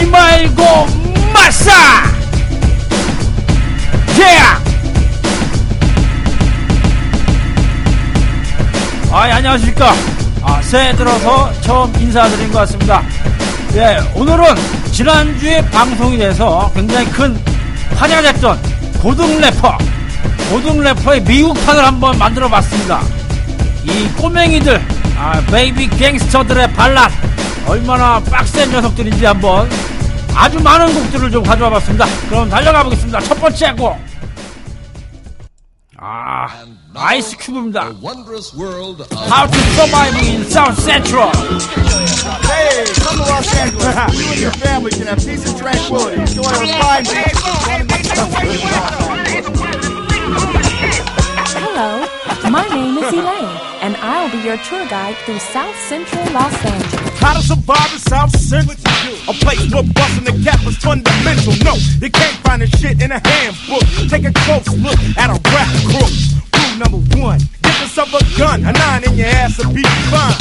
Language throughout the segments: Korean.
맞지 말고 마사 yeah! 아, 예, 안녕하십니까. 아, 새해 들어서 처음 인사드린 것 같습니다. 예, 오늘은 지난주에 방송이 돼서 굉장히 큰 환영이 됐던 고등 래퍼, 고등 래퍼의 미국판을 한번 만들어 봤습니다. 이 꼬맹이들, 아, 베이비 갱스터들의 반란, 얼마나 빡센 녀석들인지 한번 아주 많은 곡들을 좀 가져와 봤습니다. 그럼 달려가 보겠습니다. 첫 번째 곡. 아, 아이스 큐브입니다. How to survive in South Central. Hey, come to Los Angeles. You and your family can have peace and tranquility. Enjoy a refinement. Hello, my name is Elaine, and I'll be your tour guide through South Central Los Angeles. How to survive in South Central. A place where busting the cap is fundamental. No, you can't find this shit in a handbook. Take a close look at a rap crook. Rule number one, get yourself a gun. A nine in your ass will be fine.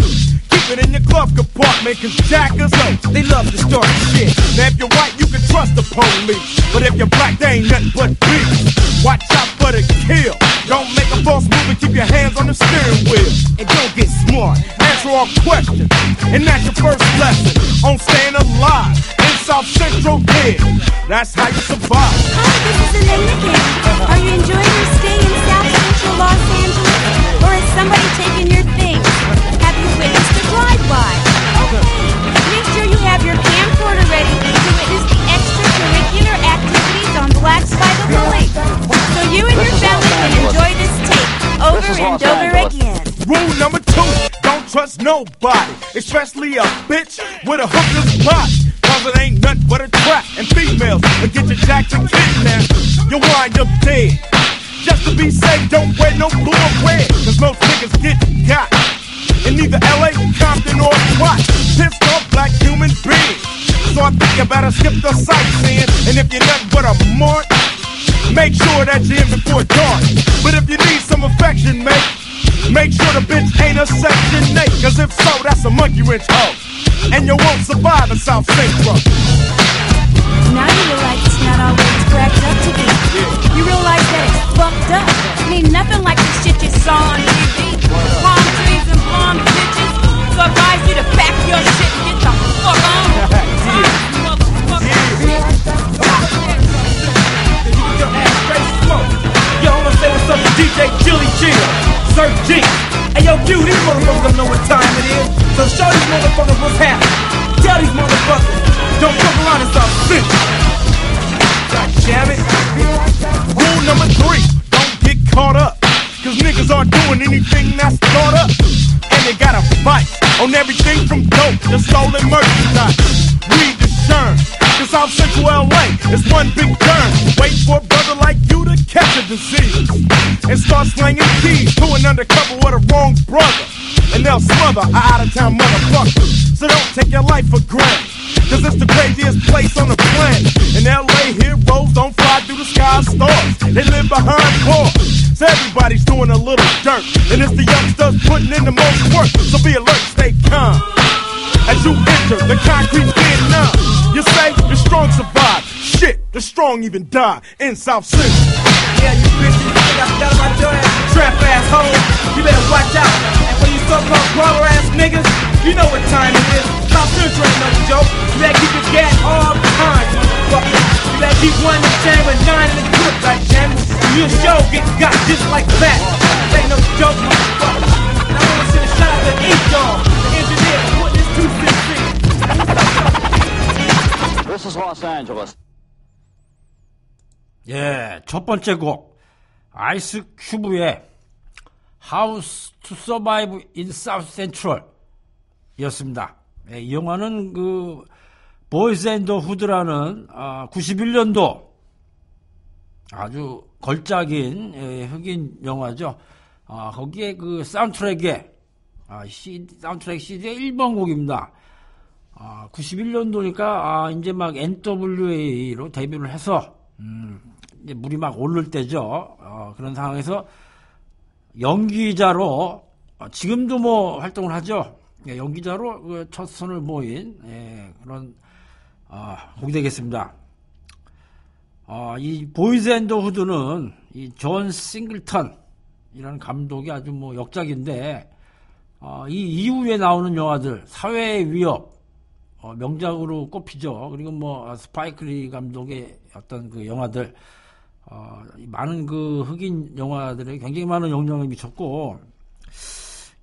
Keep it in your glove compartment, cause jackers, oh, they love to start shit. Now if you're white, you can trust the police. But if you're black, they ain't nothing but beef. Watch out for the kill. Don't make a false move and keep your hands on the steering wheel. And don't get smart. Answer all questions. And that's your first lesson on staying alive in South Central Kid. That's how you survive. Hi, this is King. Are you enjoying your stay in South Central Los Angeles? Or has somebody taken your things? Have you witnessed a drive-by? Okay, make sure you have your camcorder ready to witness the extracurricular activities on Blacks by the Lake. So you and your family can enjoy this tape over and over again. Rule number two, trust nobody, especially a bitch with a hooker's body. Cause it ain't nothing but a trap, and females will get your jacked and kidnapped. You'll wind up dead. Just to be safe, don't wear no blue or red, cause most niggas get got. In either LA, Compton, or what? Pissed off black human beings. So I think you better skip the sightseeing, and if you're nothing but a mark, Make sure that you're in before dark. But if you need some affection, mate, make sure the bitch ain't a section 8. Cause if so, that's a monkey wrench hoe. And you won't survive in South Central. Now you realize it's not always cracked up to be. You realize that it's fucked up. Ain't nothing like the shit you saw on TV. Palm trees and blonde bitches. So I advise you to pack your shit and get the fuck on. Yo, I'ma say what's up to DJ Chili Chill, Sir G. Hey yo, Q, these motherfuckers don't know what time it is. So show these motherfuckers what's happening. Tell these motherfuckers, don't fuck around and start. God damn it. Rule number three, don't get caught up. Cause niggas aren't doing anything that's thought up. And they got a fight on everything from dope to stolen merchandise. The term. Cause South Central LA is one big turn. Wait for a brother like you to catch a disease. And start slanging keys to an undercover with a wrong brother. And they'll smother a out of town motherfucker. So don't take your life for granted. Cause it's the craziest place on the planet. In LA, heroes don't fly through the sky stars. They live behind bars. So everybody's doing a little dirt. And it's the youngsters putting in the most work. So be alert, stay calm. As you enter the concrete Vietnam, you say the strong survive. Shit, the strong even die in South Central. Yeah, you bitches, you think I forgot about your ass, trap. You better watch out. And when you so-called brawler ass niggas, you know what time it is. South Central ain't no joke. You better keep your gat all behind you, motherfucker. You better keep one in the chamber and nine in the clip, goddammit. You show get got just like that. This ain't no joke, motherfucker. And I wanna send a shout out to E-Dog, the 예, 첫 번째 곡 아이스 큐브의 How to Survive in South Central 이었습니다. 예, 이 영화는 그 Boyz n the Hood라는 아, 91년도 아주 걸작인 예, 흑인 영화죠. 아, 거기에 그 사운드트랙에 아, CD, 사운드트랙 CD의 1번 곡입니다. 아, 91년도니까 아, 이제 막 NWA로 데뷔를 해서 음, 이제 물이 막 오를 때죠. 어, 그런 상황에서 연기자로 어, 지금도 뭐 활동을 하죠. 예, 연기자로 그 첫 선을 보인 예, 그런 아, 보게 되겠습니다. 아, 이 Boyz n the Hood는 이 존 싱글턴이라는 감독이 아주 뭐 역작인데 어, 이 이후에 나오는 영화들 사회의 위협 어, 명작으로 꼽히죠. 그리고 뭐 스파이크 리 감독의 어떤 그 영화들 어, 많은 그 흑인 영화들에 굉장히 많은 영향을 미쳤고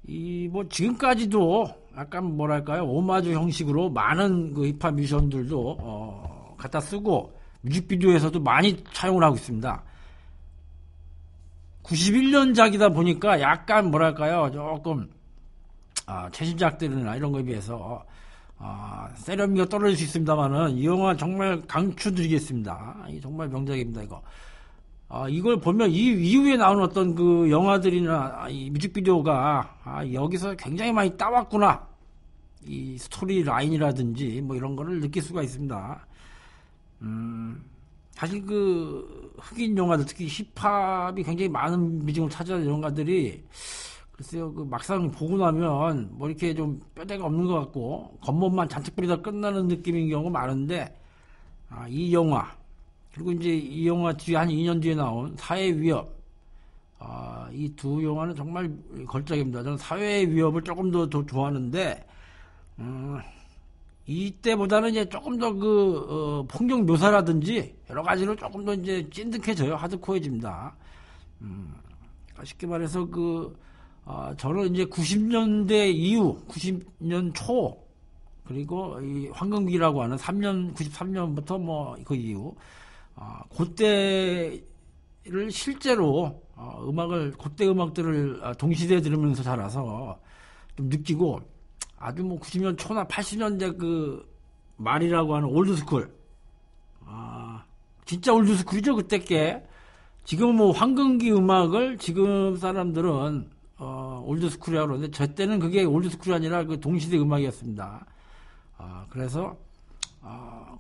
이 뭐 지금까지도 약간 뭐랄까요 오마주 형식으로 많은 그 힙합 뮤지션들도 어, 갖다 쓰고 뮤직비디오에서도 많이 차용을 하고 있습니다. 91년작이다 보니까 약간 뭐랄까요 조금 아, 최신작들이나 이런 거에 비해서 아, 세련미가 떨어질 수 있습니다만은 이 영화 정말 강추드리겠습니다. 이 정말 명작입니다 이거. 아, 이걸 보면 이 이후에 나온 어떤 그 영화들이나 이 뮤직비디오가 아, 여기서 굉장히 많이 따왔구나. 이 스토리 라인이라든지 뭐 이런 거를 느낄 수가 있습니다. 음, 사실 그 흑인 영화들 특히 힙합이 굉장히 많은 비중을 차지하는 영화들이 글쎄요 그 막상 보고 나면 뭐 이렇게 좀 뼈대가 없는 것 같고 겉멋만 잔뜩 뿌리다 끝나는 느낌인 경우가 많은데 아, 이 영화 그리고 이제 이 영화 뒤에 한 2년 뒤에 나온 사회 위협 아, 이 두 영화는 정말 걸작입니다. 저는 사회 위협을 조금 더, 더 좋아하는데 음, 이때보다는 이제 조금 더 그, 어, 폭력 묘사라든지 여러 가지로 조금 더 이제 찐득해져요. 하드코어집니다. 음, 쉽게 말해서 그, 어, 저는 이제 90년대 이후, 90년 초, 그리고 이 황금기라고 하는 3년, 93년부터 뭐 그 이후, 어, 그때를 실제로, 어, 음악을, 그때 음악들을 아, 동시대에 들으면서 자라서 좀 느끼고, 아주 뭐 90년 초나 80년대 그 말이라고 하는 old school. 아, 진짜 old school이죠, 그때 게. 지금은 뭐 황금기 음악을 지금 사람들은 어, old school이라고 그러는데 저 때는 그게 old school이 아니라 그 동시대 음악이었습니다. 아, 그래서 아,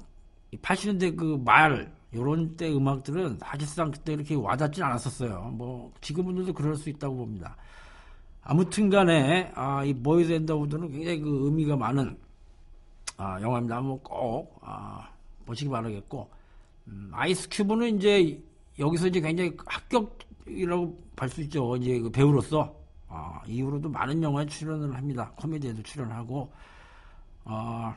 80년대 그 말 요런 때 음악들은 사실상 그때 이렇게 와닿지 않았었어요. 뭐 지금 분들도 그럴 수 있다고 봅니다. 아무튼 간에, 아, 이 Boyz n the Hood는 굉장히 그 의미가 많은, 아, 영화입니다. 한번 꼭, 아, 보시기 바라겠고, 음, 아이스 큐브는 이제, 여기서 이제 굉장히 합격이라고 볼 수 있죠. 이제 그 배우로서. 아, 이후로도 많은 영화에 출연을 합니다. 코미디에도 출연하고, 아,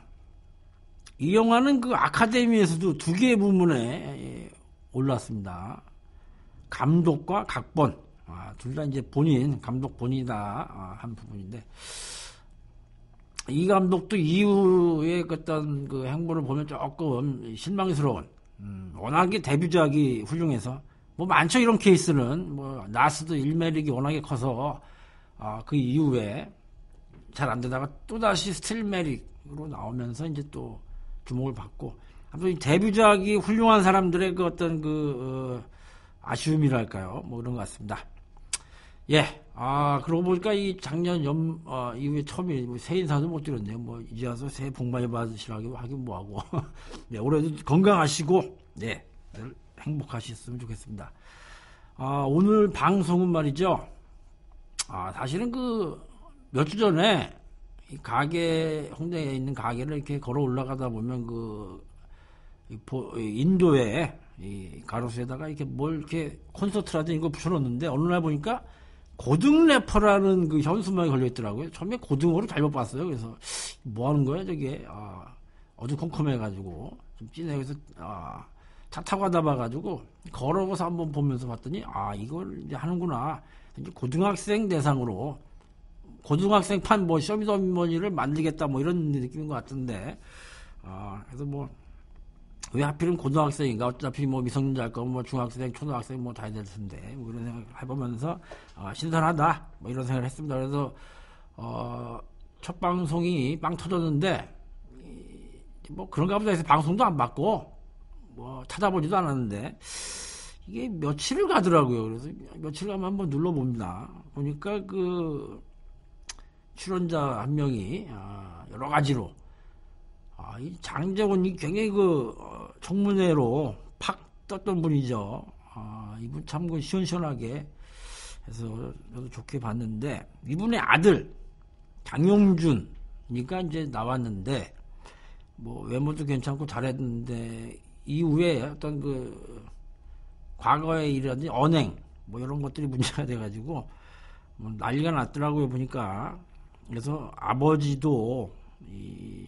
이 영화는 그 아카데미에서도 두 개의 부문에 올랐습니다. 감독과 각본. 아, 둘 다 이제 본인, 감독 본인이다 아, 한 부분인데, 이 감독도 이후에 그 어떤 그 행보를 보면 조금 실망스러운, 음, 워낙에 데뷔작이 훌륭해서, 뭐 많죠, 이런 케이스는. 뭐, 나스도 일메릭이 워낙에 커서, 아, 그 이후에 잘 안 되다가 또다시 스틸메릭으로 나오면서 이제 또 주목을 받고, 아무튼 데뷔작이 훌륭한 사람들의 그 어떤 그, 어, 아쉬움이랄까요. 뭐 그런 것 같습니다. 예. 아, 그러고 보니까 이 작년 연, 어, 이후에 처음에 뭐 새해 인사도 못 드렸네요. 뭐, 이제 와서 새해 복 많이 받으시라고 하긴 뭐하고. 네, 올해도 건강하시고, 네, 늘 행복하셨으면 좋겠습니다. 아, 오늘 방송은 말이죠. 아, 사실은 그, 몇 주 전에, 이 가게, 홍대에 있는 가게를 이렇게 걸어 올라가다 보면 그, 인도에, 이 가로수에다가 이렇게 뭘 이렇게 콘서트라든지 이거 붙여놓는데, 어느 날 보니까 고등 래퍼라는 그 현수막이 걸려 있더라고요. 처음에 고등어로 잘못 봤어요. 그래서 뭐 하는 거야 저게 아, 어두컴컴해가지고 좀 찐해 그래서 아, 차 타고 가다 봐가지고 걸어가서 한번 보면서 봤더니 아 이걸 이제 하는구나. 고등학생 대상으로 고등학생판 뭐 쇼미더머니를 만들겠다 뭐 이런 느낌인 것 같은데 아 그래서 뭐 왜 하필은 고등학생인가? 어차피 뭐 미성년자 할 거면 뭐 중학생, 초등학생 뭐 다 해야 될 텐데 뭐 그런 생각을 해보면서 아, 신선하다 뭐 이런 생각을 했습니다. 그래서 어, 첫 방송이 빵 터졌는데 이, 뭐 그런가 보다 해서 방송도 안 받고 뭐 찾아보지도 않았는데 이게 며칠을 가더라고요. 그래서 며칠 가면 한번 눌러봅니다. 보니까 그 출연자 한 명이 아, 여러 가지로 아, 이 장재원이 굉장히 그 어, 청문회로 팍 떴던 분이죠. 아, 이분 참 그 시원시원하게 해서 저도 좋게 봤는데 이분의 아들 장용준이니까 이제 나왔는데 뭐 외모도 괜찮고 잘했는데 이후에 어떤 그 과거의 일이라든지 언행 뭐 이런 것들이 문제가 돼가지고 뭐 난리가 났더라고요 보니까 그래서 아버지도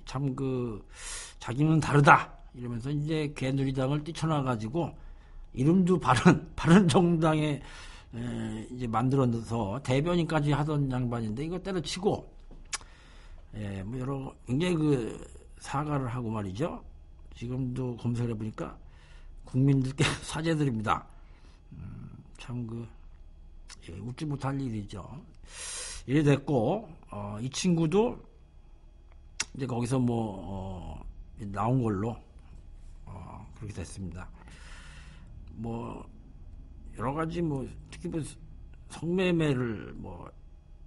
참 그 자기는 다르다 이러면서 이제 개누리당을 뛰쳐나가지고 이름도 바른 바른 정당에 에, 이제 만들어서 대변인까지 하던 양반인데 이거 때려치고 예, 뭐 여러 굉장히 그 사과를 하고 말이죠. 지금도 검색해 보니까 국민들께 사죄드립니다. 음, 참그 예, 웃지 못할 일이죠. 이래 됐고 어, 이 친구도 이제 거기서 뭐 어, 나온 걸로 어, 그렇게 됐습니다. 뭐 여러 가지 뭐 특히 뭐 성매매를 뭐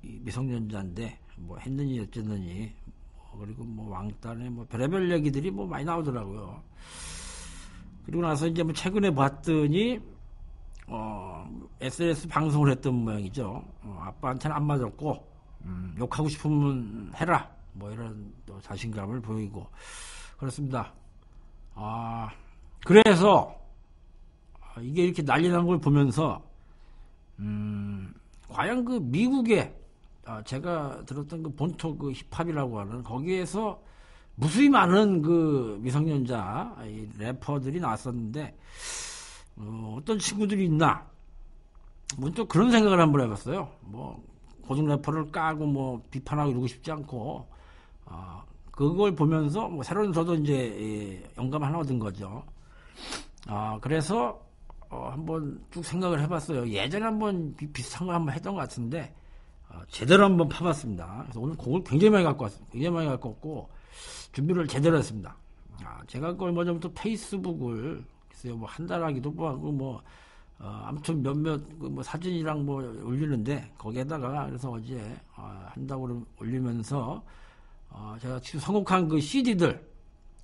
미성년자인데 뭐 했느니 어쨌느니 뭐 그리고 뭐 왕따네 뭐 별의별 얘기들이 뭐 많이 나오더라고요. 그리고 나서 이제 뭐 최근에 봤더니 어 SNS 방송을 했던 모양이죠. 어, 아빠한테는 안 맞았고 음, 욕하고 싶으면 해라 뭐 이런 또 자신감을 보이고 그렇습니다. 아 그래서 이게 이렇게 난리 난 걸 보면서 음, 과연 그 미국의 아, 제가 들었던 그 본토 그 힙합이라고 하는 거기에서 무수히 많은 그 미성년자 래퍼들이 나왔었는데 어, 떤 친구들이 있나 문또 그런 생각을 한번 해봤어요. 뭐 고등 래퍼를 까고 뭐 비판하고 이러고 싶지 않고 어, 그걸 보면서 뭐 새로운 저도 이제 예, 영감 하나 얻은 거죠. 아 그래서 어, 한번 쭉 생각을 해봤어요. 예전에 한번 비, 슷한거 한번 했던 것 같은데 어, 제대로 한번 파봤습니다. 그래서 오늘 곡을 굉장히 많이 갖고 왔어요. 굉장히 많이 갖고 왔고 준비를 제대로 했습니다. 아, 제가 그 얼마 전부터 페이스북을 글쎄요 뭐 한 달 하기도 하고 뭐 어, 아무튼 몇몇 그뭐 사진이랑 뭐 올리는데 거기에다가 그래서 어제 어, 한다고 올리면서 어, 제가 지금 선곡한 그 CD들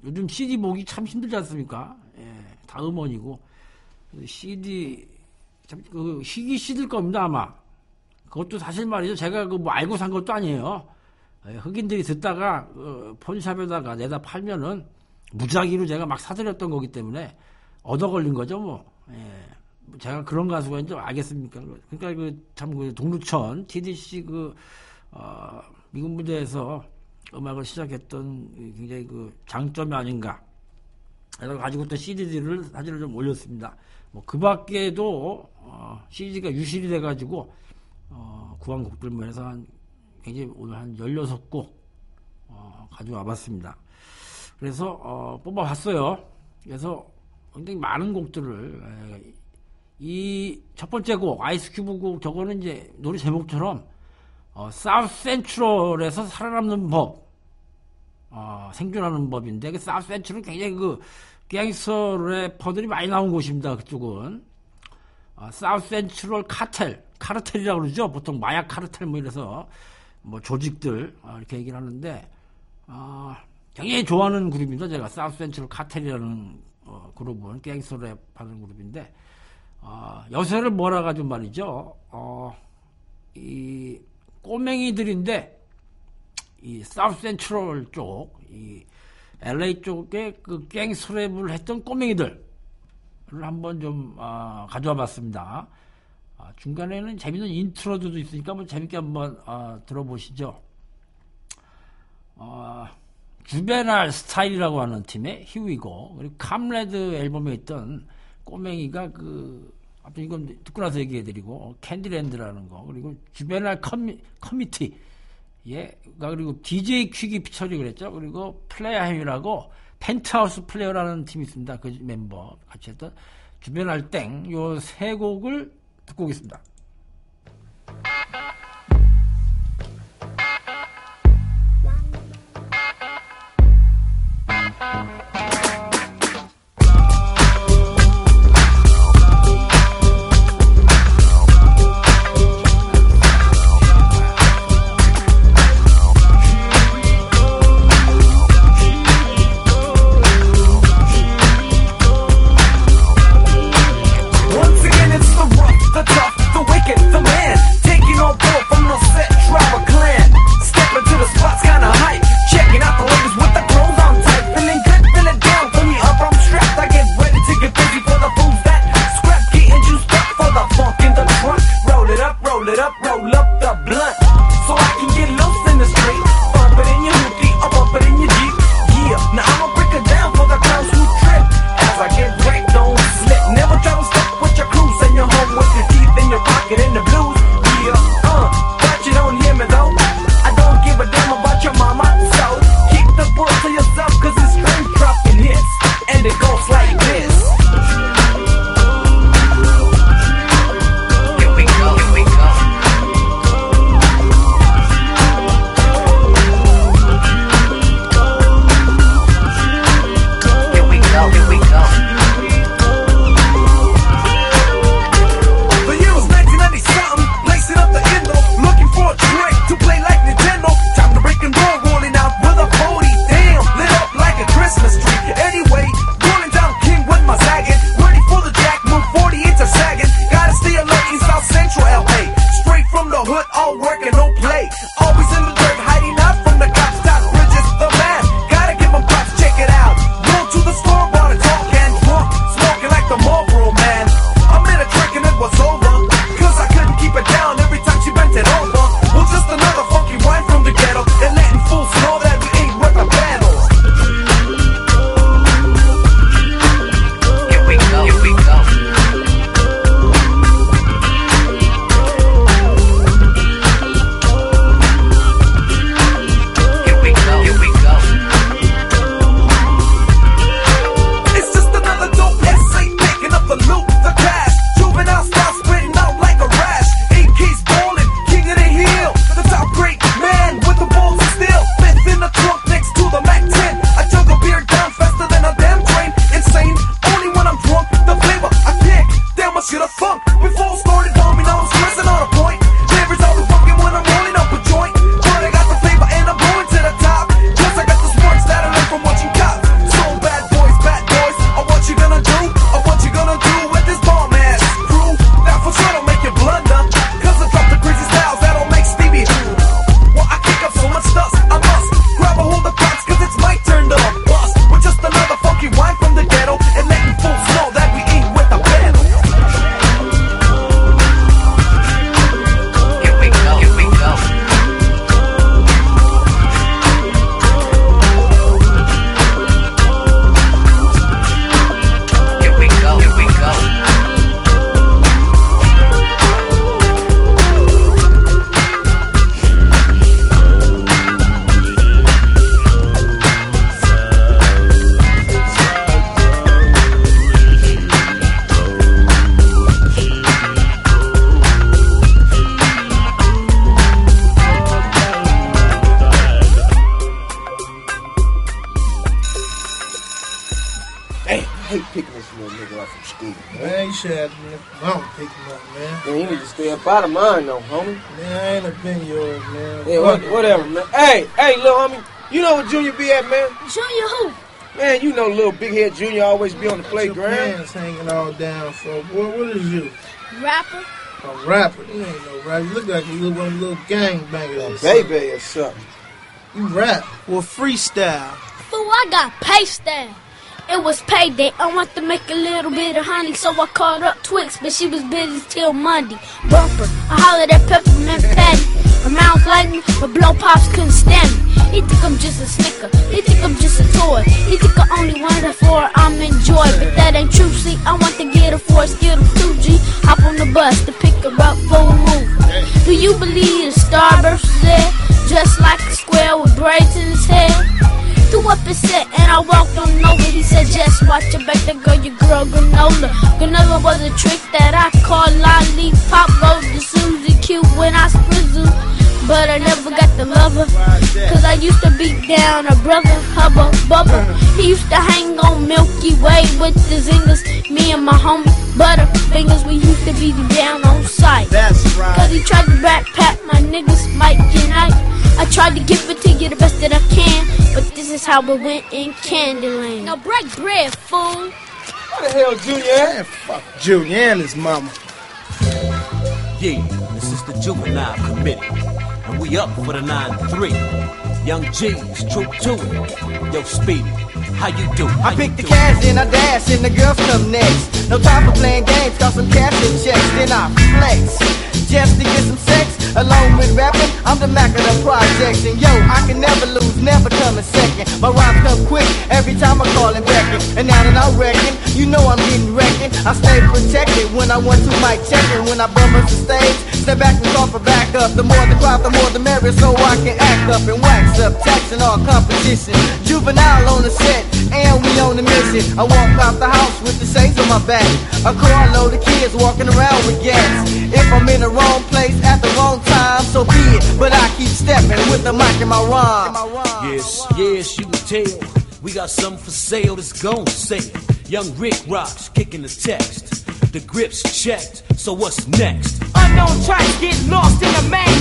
요즘 CD 보기 참 힘들지 않습니까? 예, 다 음원이고 CD 그 희귀 CD일 겁니다 아마. 그것도 사실 말이죠. 제가 그 뭐 알고 산 것도 아니에요. 예, 흑인들이 듣다가 어, 폰샵에다가 내다 팔면은 무작위로 제가 막 사드렸던 거기 때문에 얻어 걸린 거죠 뭐. 예. 제가 그런 가수가 있는지 알겠습니까? 그러니까 그참그 동루천 TDC 그 어, 미군 부대에서 음악을 시작했던 굉장히 그 장점이 아닌가. 그래서 가지고 있던 CD들을 사진을 좀 올렸습니다. 뭐 그 밖에도 어, CD가 유실이 돼가지고 어, 구한 곡들 뭐 해서 한 굉장히 오늘 한 16곡 어, 가져와 봤습니다. 그래서 어, 뽑아봤어요. 그래서 굉장히 많은 곡들을 이 첫 번째 곡 아이스큐브 곡 저거는 이제 노래 제목처럼 어, 사우스 센트럴에서 살아남는 법 어, 생존하는 법인데 그 사우스 센트럴 굉장히 그 갱스터 래퍼들이 많이 나온 곳입니다. 그쪽은 어, 사우스 센트럴 카텔, 카르텔이라고 그러죠. 보통 마약 카르텔 뭐 이래서 뭐 조직들 어, 이렇게 얘기를 하는데 어, 굉장히 좋아하는 그룹입니다. 제가 사우스 센트럴 카텔이라는 어, 그룹은 갱스터 랩 하는 그룹인데 어, 여세를 몰아가지고 말이죠. 어, 이 꼬맹이들인데 이 사우스 센트럴 쪽, 이 LA 쪽에 그 갱스랩을 했던 꼬맹이들을 한번 좀 어, 가져와 봤습니다. 어, 중간에는 재밌는 인트로도 있으니까 한번 재밌게 한번 어, 들어보시죠. 어, 주베날 스타일이라고 하는 팀의 히위고 그리고 캄레드 앨범에 있던 꼬맹이가 그 아무튼 이건 듣고 나서 얘기해드리고 캔디랜드라는 거 그리고 주베날 커미, 커미티 예, 그리고 DJ 퀵이 피처리 그랬죠. 그리고 플레이어햄이라고 펜트하우스 플레이어라는 팀이 있습니다. 그 멤버 같이 했던 주변할 땡 요 세 곡을 듣고 오겠습니다. Out of mine though, homie. Man, I ain't have been yours, man. Yeah, what, whatever, man. Hey, hey, little homie, you know where Junior be at, man? Junior who? Man, you know little big head Junior always be on the Your playground. pants hanging all down. So, what, what is you? Rapper? A rapper? You ain't no rapper. You look like a little one of them little gangbangers. or Baby or something. something. You rap. Well, freestyle. Fool, I got paste there. It was payday. I want to make a little bit of honey, so I called up Twix, but she was busy till Monday. Bumper, I hollered at Peppermint Patty. Her mouth lightning, but blow pops couldn't stand me. He think I'm just a snicker. He think I'm just a toy. He think I only want her for I'm enjoy, but that ain't true. See, I want to get her for a Skittle 2G. Hop on the bus to pick her up for a move. Do you believe the starburst is there? Just like a square with braids in his hair. Up his set and I walked on over. He said, just watch your back, that girl, your girl, granola. Granola was a trick that I called lollipop. Goes to Susie Q when I sprizzle. But I never got the lover. Cause I used to beat down a brother, hubba bubba. He used to hang on Milky Way with the zingers. Me and my homie, Butterfingers, we used to be down on sight. That's Cause right. he tried to pat my niggas, Mike and Ike. I tried to give it to you the best that I can, but this is how it went in Candyland. Now break bread, fool. What the hell, Junior at? Man, fuck Junior and his mama. Yeah, this is the juvenile committee, and we up for the 9-3. Young G's, true to it. Yo, Speedy, how you do? How I pick the cash, then I dash, and the girls come next. No time for playing games, got some cash and checks, then I flex. Just to get some sex, along with rapping, I'm the Mac of the projects. And yo, I can never lose, never come in second. My rhymes come quick every time I call and beckon. And now that I reckon, you know I'm getting reckoned. I stay protected when I want to mic check it. When I bum us the stage, step back and call for backup. The more the crowd, the more the merrier, so I can act up and wax up, taxing all competition. Juvenile on the set, and we on the mission. I walk out the house with the shades on my back. A carload of kids walking around with gas. If I'm in the wrong place at the wrong time, so be it. But I keep stepping with the mic in my rhyme. Yes, yes, you can tell. We got something for sale that's gon' sell. Young Rick rocks, kicking the text. The grip's checked, so what's next? Unknown tracks get lost in the madness.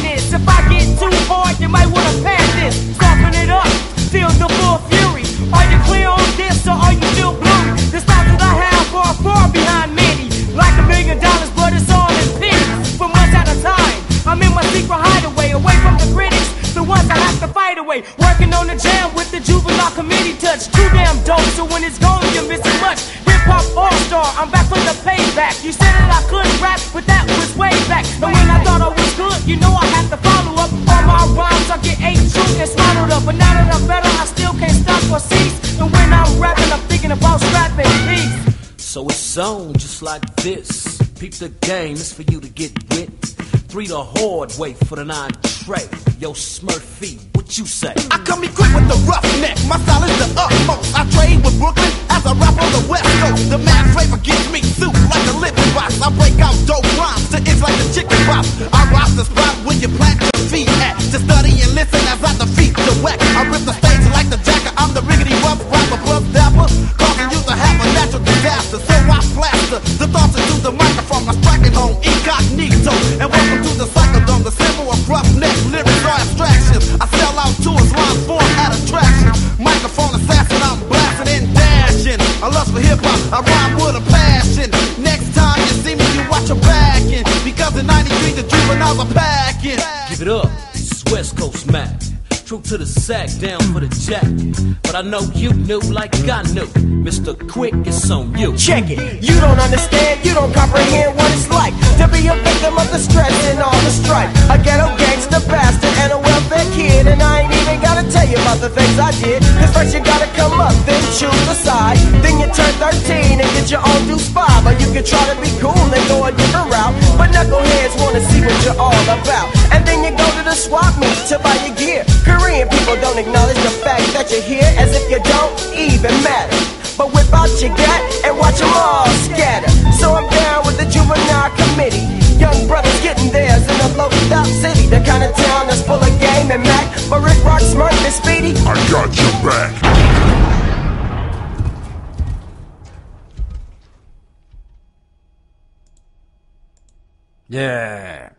I'm back for the payback. You said that I couldn't rap, but that was way back. And when I thought I was good, you know I had to follow up. All my rhymes, I get eight true and swallowed up. But now that I'm better, I still can't stop or cease. And when I'm rapping, I'm thinking about strapping peace. So it's on just like this. Peep the game, it's for you to get with. Three the hard way for the nine tray. Yo, Smurfy, what you say? I come equipped with the rough neck. My style is the utmost. I trade with Brooklyn as I rap on the West Coast. The mad flavor gives me soup like a living box. I break out dope rhymes to itch like a chicken pop. I rock the spot where you plant your feet at. To study and listen as I defeat the whack. I rip the stage like the jacker. I'm the riggedy rough rapper, bluff dapper. Natural disaster. So I plaster the thoughts into the microphone. I strike it home incognito. And welcome to the cyclone, the symbol of roughneck. Lyrics are abstractions. I sell out to tours, rhymes form at attraction. Microphone assassin, I'm blasting and dashing. I lust for hip hop, I rhyme with a passion. Next time you see me, you watch your backing. Because in 93, the juveniles are packing. Give it up, this is West Coast Mac. True to the sack, down for the jack. But I know you knew like I knew. Mr. Quick, it's on you. Check it. You don't understand, you don't comprehend what it's like to be a victim of the stress and all the strife. A ghetto gangster bastard and a welfare kid, and I ain't even gotta tell you about the things I did. Cause first you gotta come up, then choose a side. Then you turn 13 and get your own deuce five. Or you can try to be cool and go a different route. But knuckleheads wanna see what you're all about. And then you go to the swap meet to buy your gear. Korean people don't acknowledge the fact that you're here as if you don't even matter. But whip out your gut and watch them all scatter. So I'm down with the juvenile committee. Young brothers getting theirs in a low top city. The kind of town that's full of game and Mac. But Rick Rock, Smurf, and Speedy. I got your back. Yeah.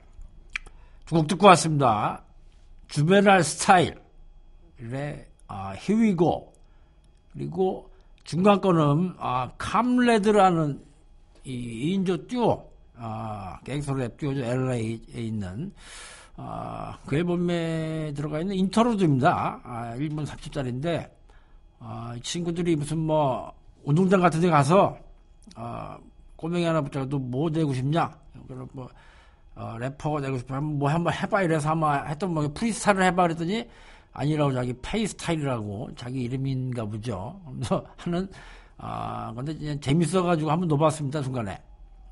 두 듣고 왔습니다. 주베날 스타일의 아, 히위고 그리고 중간 거는 아, 캄레드라는 이 2인조 듀오 아, 갱스터랩 듀오죠. LA에 있는 아, 그 앨범에 들어가 있는 인터로드입니다. 아, 1분 30짜리인데 아, 이 친구들이 무슨 뭐 운동장 같은 데 가서 아, 꼬맹이 하나 붙잡아도 뭐 되고 싶냐? 그럼 뭐 어, 래퍼가 되고 싶으면 뭐 한번 해봐 이래서 아마 했던 뭐 프리스타일을 해봐 그랬더니 아니라고 자기 페이스타일이라고 자기 이름인가 보죠. 그래서 하는 아 근데 이제 재밌어가지고 한번 넣어봤습니다 중간에.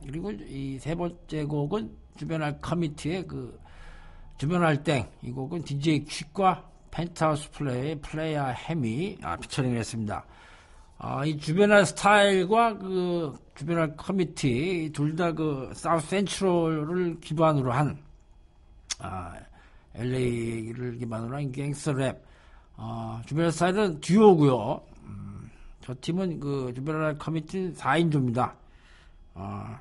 그리고 이 세 번째 곡은 Juvenile Committee의 그 Juvenile Thang 이 곡은 DJ 퀵과 펜트하우스 플레이의 플레이어 햄이 아, featuring을 했습니다. 아, 이 Juvenile Style과 그 Juvenile Committee 둘 다 그 사우스 센트럴을 기반으로 한 아, LA를 기반으로 한 갱스터 랩. 아, Juvenile Style은 듀오고요. 음, 저 팀은 그 Juvenile Committee 4인조입니다. 아,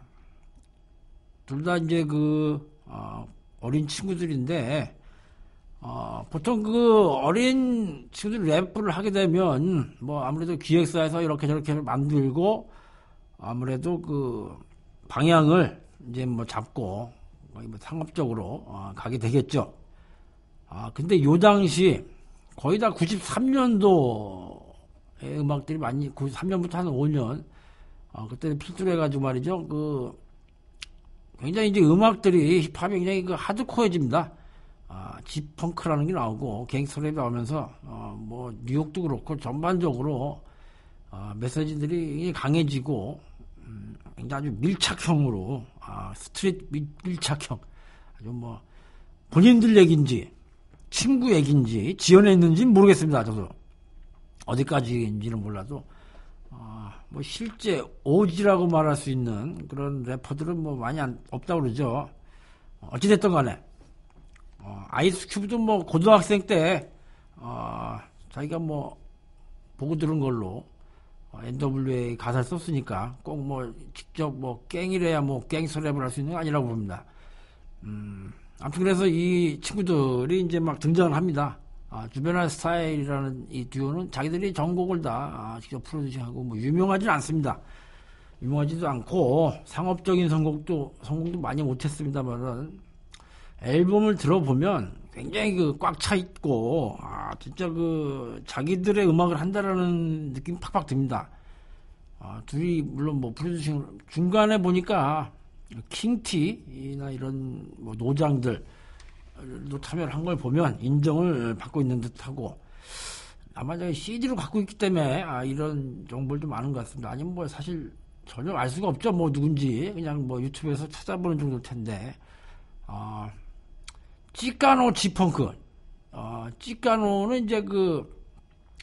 둘다 이제 그 어, 어린 친구들인데 어, 보통 그 어린 친구들 랩을 하게 되면 뭐 아무래도 기획사에서 이렇게 저렇게 만들고 아무래도 그 방향을 이제 뭐 잡고 뭐 상업적으로 어, 가게 되겠죠. 아 근데 요 당시 거의 다 93년도의 음악들이 많이 93년부터 한 5년 어, 그때 필두로 해가지고 말이죠. 그 굉장히 이제 음악들이 힙합이 굉장히 그 하드코어해집니다. 아, 지펑크라는 게 나오고 갱스터랩이 나오면서 어, 뭐 뉴욕도 그렇고 전반적으로 어, 메시지들이 강해지고 음, 아주 밀착형으로 아, 스트릿 밀, 밀착형 아주 뭐 본인들 얘기인지 친구 얘기인지 지어냈는지 모르겠습니다. 저도 어디까지인지는 몰라도 어, 뭐 실제 오지라고 말할 수 있는 그런 래퍼들은 뭐 많이 안, 없다고 그러죠. 어찌됐든 간에 어, 아이스 큐브도 뭐 고등학생 때 어, 자기가 뭐 보고 들은 걸로 어, NWA 가사를 썼으니까 꼭 뭐 직접 뭐 갱이래야 뭐 갱스터 랩을 할 수 있는 거 아니라고 봅니다. 음, 아무튼 그래서 이 친구들이 이제 막 등장을 합니다. 아, Juvenile Style이라는 이 듀오는 자기들이 전곡을 다 아, 직접 프로듀싱하고 뭐 유명하지는 않습니다. 유명하지도 않고 상업적인 선곡도 성공도 많이 못했습니다만은 앨범을 들어보면 굉장히 그 꽉 차 있고 아 진짜 그 자기들의 음악을 한다라는 느낌 팍팍 듭니다. 아, 둘이 물론 뭐 프로듀싱 중간에 보니까 킹티나 이런 뭐 노장들 도 참여를 한 걸 보면 인정을 받고 있는 듯하고 아마 저 CD로 갖고 있기 때문에 아, 이런 정보들도 많은 것 같습니다. 아니면 뭐 사실 전혀 알 수가 없죠. 뭐 누군지 그냥 뭐 유튜브에서 찾아보는 정도일 텐데 아, 찌까노 지펑크. 어, 찌까노는 이제 그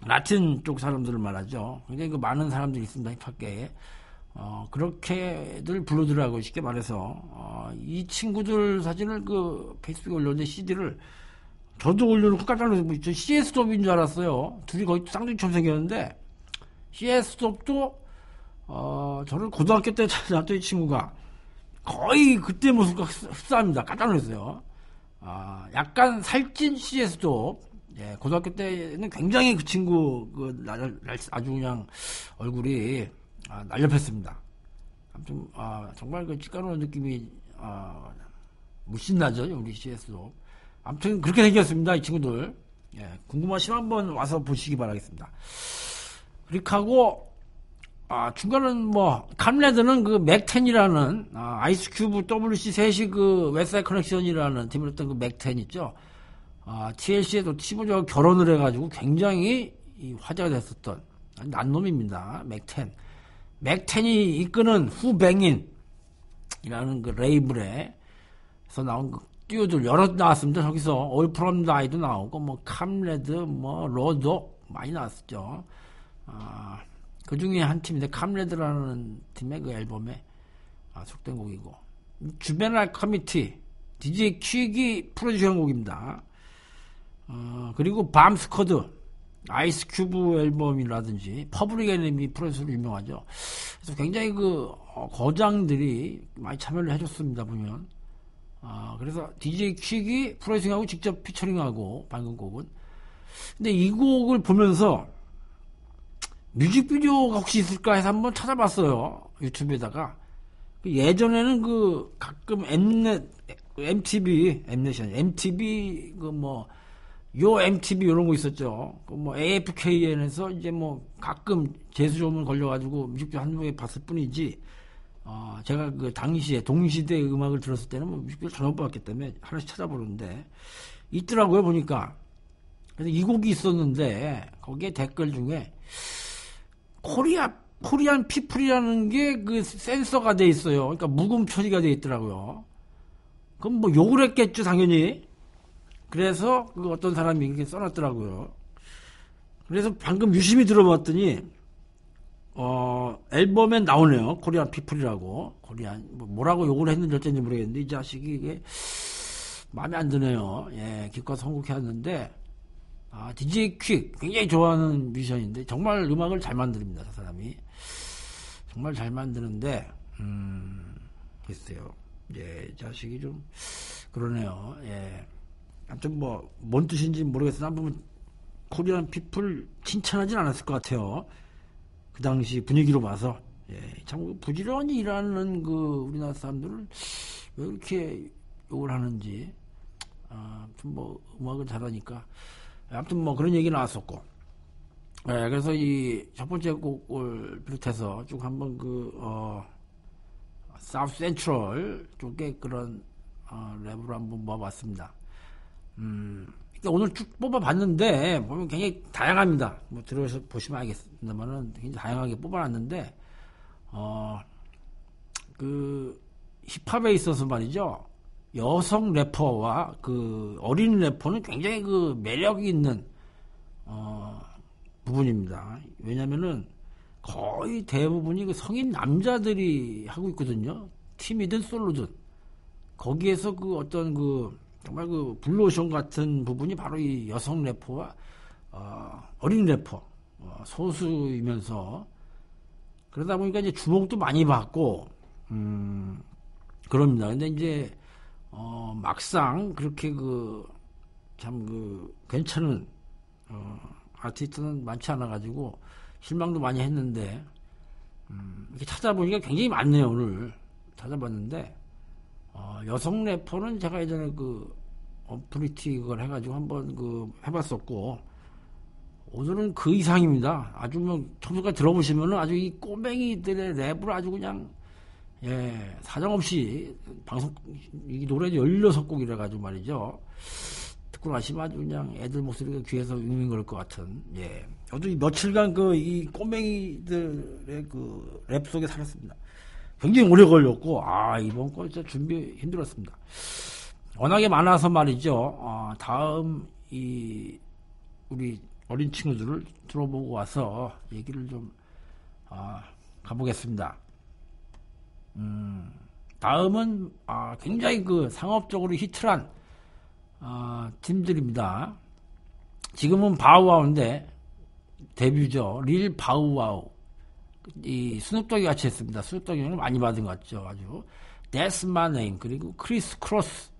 라틴 쪽 사람들을 말하죠. 굉장히 그 많은 사람들이 있습니다. 힙합계에. 어, 그렇게들 불러들라고 쉽게 말해서 어, 이 친구들 사진을 그 페이스북에 올렸는데 CD를 저도 올려놓고 깜짝 놀랐어요. 저 CS 스톱인 줄 알았어요. 둘이 거의 쌍둥이처럼 생겼는데 CS 스톱도 어, 저를 고등학교 때 찾아왔던 이 친구가 거의 그때 모습과 흡사합니다. 깜짝 놀랐어요. 아, 약간 살찐 CS도 예, 고등학교 때는 굉장히 그 친구 그 날, 날, 아주 그냥 얼굴이 아, 날렵했습니다. 아무튼 아, 정말 그 찌까노는 느낌이 아, 무신나죠 우리 CS도. 아무튼 그렇게 생겼습니다 이 친구들. 예, 궁금하시면 한번 와서 보시기 바라겠습니다. 그렇게 하고 아, 중간은 뭐, Comrads는 그 Mack 10이라는, 아, 아이스 큐브 WC 셋이 그 Westside Connection이라는 팀을 했던 그 Mack 10 있죠. 아, TLC의 T-Boz가 결혼을 해가지고 굉장히 화제가 됐었던 난놈입니다. 맥텐. 맥텐이 이끄는 Hoo-Bangin'이라는 그 레이블에서 나온 그 듀오들 여러 나왔습니다. 저기서 All From The I도 나오고, 뭐, Comrads, 뭐, 로도 많이 나왔었죠. 아, 그 중에 한 팀인데 Comrads라는 팀의 그 앨범에 아, 수록된 곡이고 Juvenile Committee DJ 퀵이 프로듀싱한 곡입니다. 어, 그리고 Bomb Squad 아이스 큐브 앨범이라든지 Public Enemy 프로듀서로 유명하죠. 그래서 굉장히 그 어, 거장들이 많이 참여를 해줬습니다 보면 어, 그래서 DJ 퀵이 프로듀싱하고 직접 피처링하고 방금 곡은. 근데 이 곡을 보면서 뮤직비디오가 혹시 있을까 해서 한번 찾아봤어요. 유튜브에다가. 그 예전에는 그 가끔 엠넷, MTV, 엠넷이 아니 MTV 그 뭐, 요 MTV 이런 거 있었죠. 그 뭐 AFKN에서 이제 뭐 가끔 재수조문 걸려가지고 뮤직비디오 한두 개 봤을 뿐이지, 어, 제가 그 당시에 동시대 음악을 들었을 때는 뭐 뮤직비디오 전혀 못 봤기 때문에 하나씩 찾아보는데, 있더라고요, 보니까. 그래서 이 곡이 있었는데, 거기에 댓글 중에, Korea Korean people이라는 게 그 센서가 돼 있어요. 그러니까 묵음 처리가 돼 있더라고요. 그럼 뭐 욕을 했겠죠, 당연히. 그래서 그 어떤 사람이 이렇게 써놨더라고요. 그래서 방금 유심히 들어봤더니 어 앨범에 나오네요. Korean people이라고 Korean 뭐 뭐라고 욕을 했는지 어쩐지 모르겠는데 이 자식이 이게 마음에 안 드네요. 예, 기껏 선곡해왔는데 아, DJ 퀵 굉장히 좋아하는 뮤지션인데 정말 음악을 잘 만듭니다. 저 사람이 정말 잘 만드는데 음, 글쎄요. 예, 자식이 좀 그러네요. 예. 아무튼 뭐 뭔 뜻인지 모르겠으나 한번 코리안 피플 칭찬하진 않았을 것 같아요. 그 당시 분위기로 봐서 예, 참 부지런히 일하는 그 우리나라 사람들을 왜 이렇게 욕을 하는지 아, 좀뭐 음악을 잘하니까 아무튼 뭐 그런 얘기 나왔었고 예, 그래서 이 첫 번째 곡을 비롯해서 쭉 한번 그 어, 사우스 센트럴 쪽에 그런 어, 랩으로 한번 모아봤습니다. 음, 오늘 쭉 뽑아봤는데 보면 굉장히 다양합니다. 뭐 들어서 보시면 알겠습니다만은 굉장히 다양하게 뽑아놨는데 어, 그 힙합에 있어서 말이죠. 여성 래퍼와 그 어린 래퍼는 굉장히 그 매력이 있는 어, 부분입니다. 왜냐면은 거의 대부분이 그 성인 남자들이 하고 있거든요. 팀이든 솔로든. 거기에서 그 어떤 그 정말 그 블루오션 같은 부분이 바로 이 여성 래퍼와 어, 어린 래퍼 어, 소수이면서 그러다 보니까 이제 주목도 많이 받고 음, 그럽니다. 근데 이제 어, 막상 그렇게 그 참 그 괜찮은 어, 아티스트는 많지 않아 가지고 실망도 많이 했는데 음, 이렇게 찾아보니까 굉장히 많네요 오늘 찾아봤는데 어, 여성 래퍼는 제가 예전에 그 어프리티 그걸 해가지고 한번 그 해봤었고 오늘은 그 이상입니다. 아주 뭐 처음까지 들어보시면은 아주 이 꼬맹이들의 랩을 아주 그냥 예 사정없이 방송 이 노래도 16곡이라 가지고 말이죠. 듣고 나시면 아주 그냥 애들 목소리가 귀에서 윙윙거릴 것 같은 예. 저도 이 며칠간 그 이 꼬맹이들의 그 랩 속에 살았습니다. 굉장히 오래 걸렸고 아 이번 거 진짜 준비 힘들었습니다. 워낙에 많아서 말이죠. 어, 다음 이 우리 어린 친구들을 들어보고 와서 얘기를 좀 아, 가보겠습니다. 음, 다음은 아, 굉장히 그 상업적으로 히트한 아, 팀들입니다. 지금은 바우와우인데 데뷔죠. 릴 바우와우. 이 스눕독이 같이 했습니다. 스눕독이 많이 받은 것 같죠. 아주. That's My Name 그리고 크리스 크로스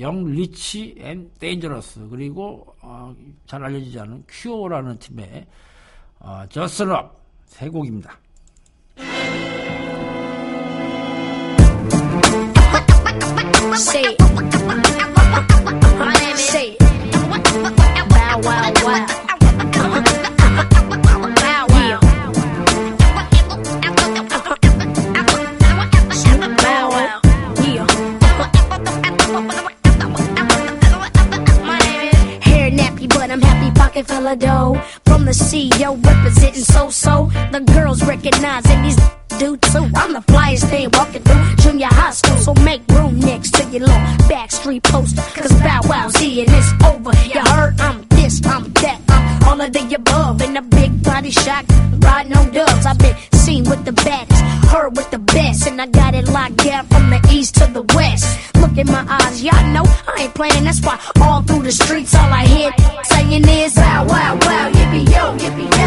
영 리치 앤 데인저러스 그리고 어, 잘 알려지지 않은 큐어라는 팀의 어, 저스럽 세 곡입니다. Say it. My name is Say it. Bow wow wow. Of dough. From the CEO representing so so. The girls recognize recognizing these do too. I'm the flyest thing walking through junior high school. So make room next to your little backstreet poster. Cause Bow Wow's here and it's over. You heard I'm this, I'm that, All of the above. In a big body shot, riding on dubs. I've been seen with the best, heard with the best. And I got it locked down from the east to the west. Look in my eyes, y'all know I ain't playing. That's why all through the streets, all I hear saying is wow, Wow Wow, yippee yo, yippee yay.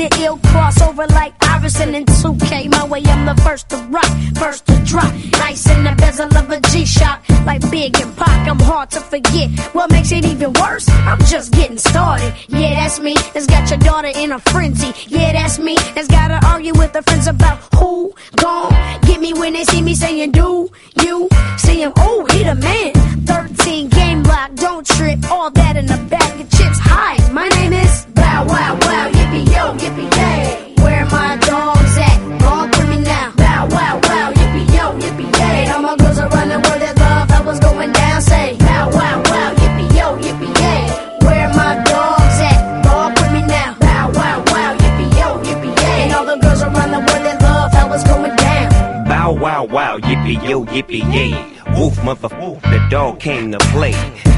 The ill crossover like Iverson and 2K. My way, I'm the first to rock, first to drop. Nice in the bezel of a G-Shock, like Big and Pac. I'm hard to forget. What makes it even worse? I'm just getting started. Yeah, that's me. That's got your daughter in a frenzy. Yeah, that's me. That's gotta argue with her friends about who gon' get me when they see me saying do you see him? Oh, he the man. 13 game block, don't trip. All that in a bag of chips. Hi, my name is Bow Wow Wow. Yippee yo, yippee wow wow, yippee yo, yippee yay. Woof mother woof, the dog came to play.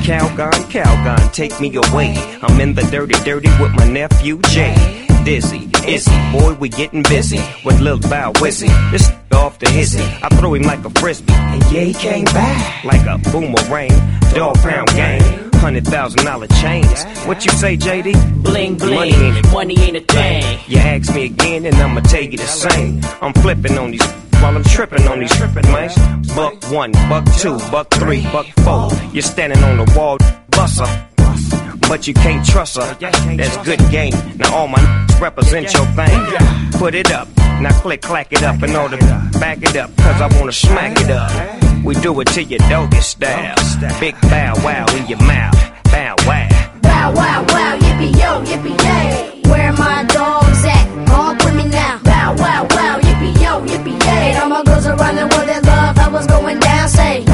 Calgon, Calgon, take me away. I'm in the dirty, dirty with my nephew Jay. Dizzy, Izzy, boy, we getting busy with Lil Bow Wizzy. This off the hizzy, I throw him like a frisbee, and yeah, he came back like a boomerang. Dog pound game, hundred thousand dollar chains. What you say, JD? Bling bling, Money ain't a money ain't a thing. You ask me again, and I'ma tell you the same. I'm flipping on these while I'm tripping on these tripping mice. Buck one, buck two, buck three, buck four. You're standing on the wall, busser. But you can't trust her. That's good game. Now all my n- represent your thing. Put it up. Now click, clack it up in order to back it up. Cause I wanna smack it up. We do it to your doggy style. Big bow wow in your mouth. Bow wow. Bow wow wow, yippee yo, yippee yay. Where my dogs at? Gone with me now. Bow wow wow, yippee yo, yippee yay. And all my girls around the world that love how what's going down. Say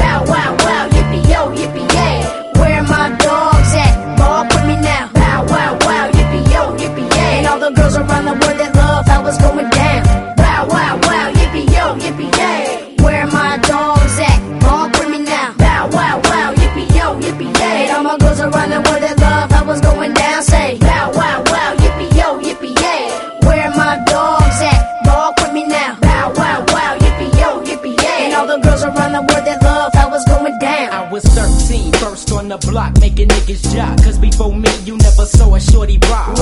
the block, making niggas jock. Cause before me, you never saw a shorty rock.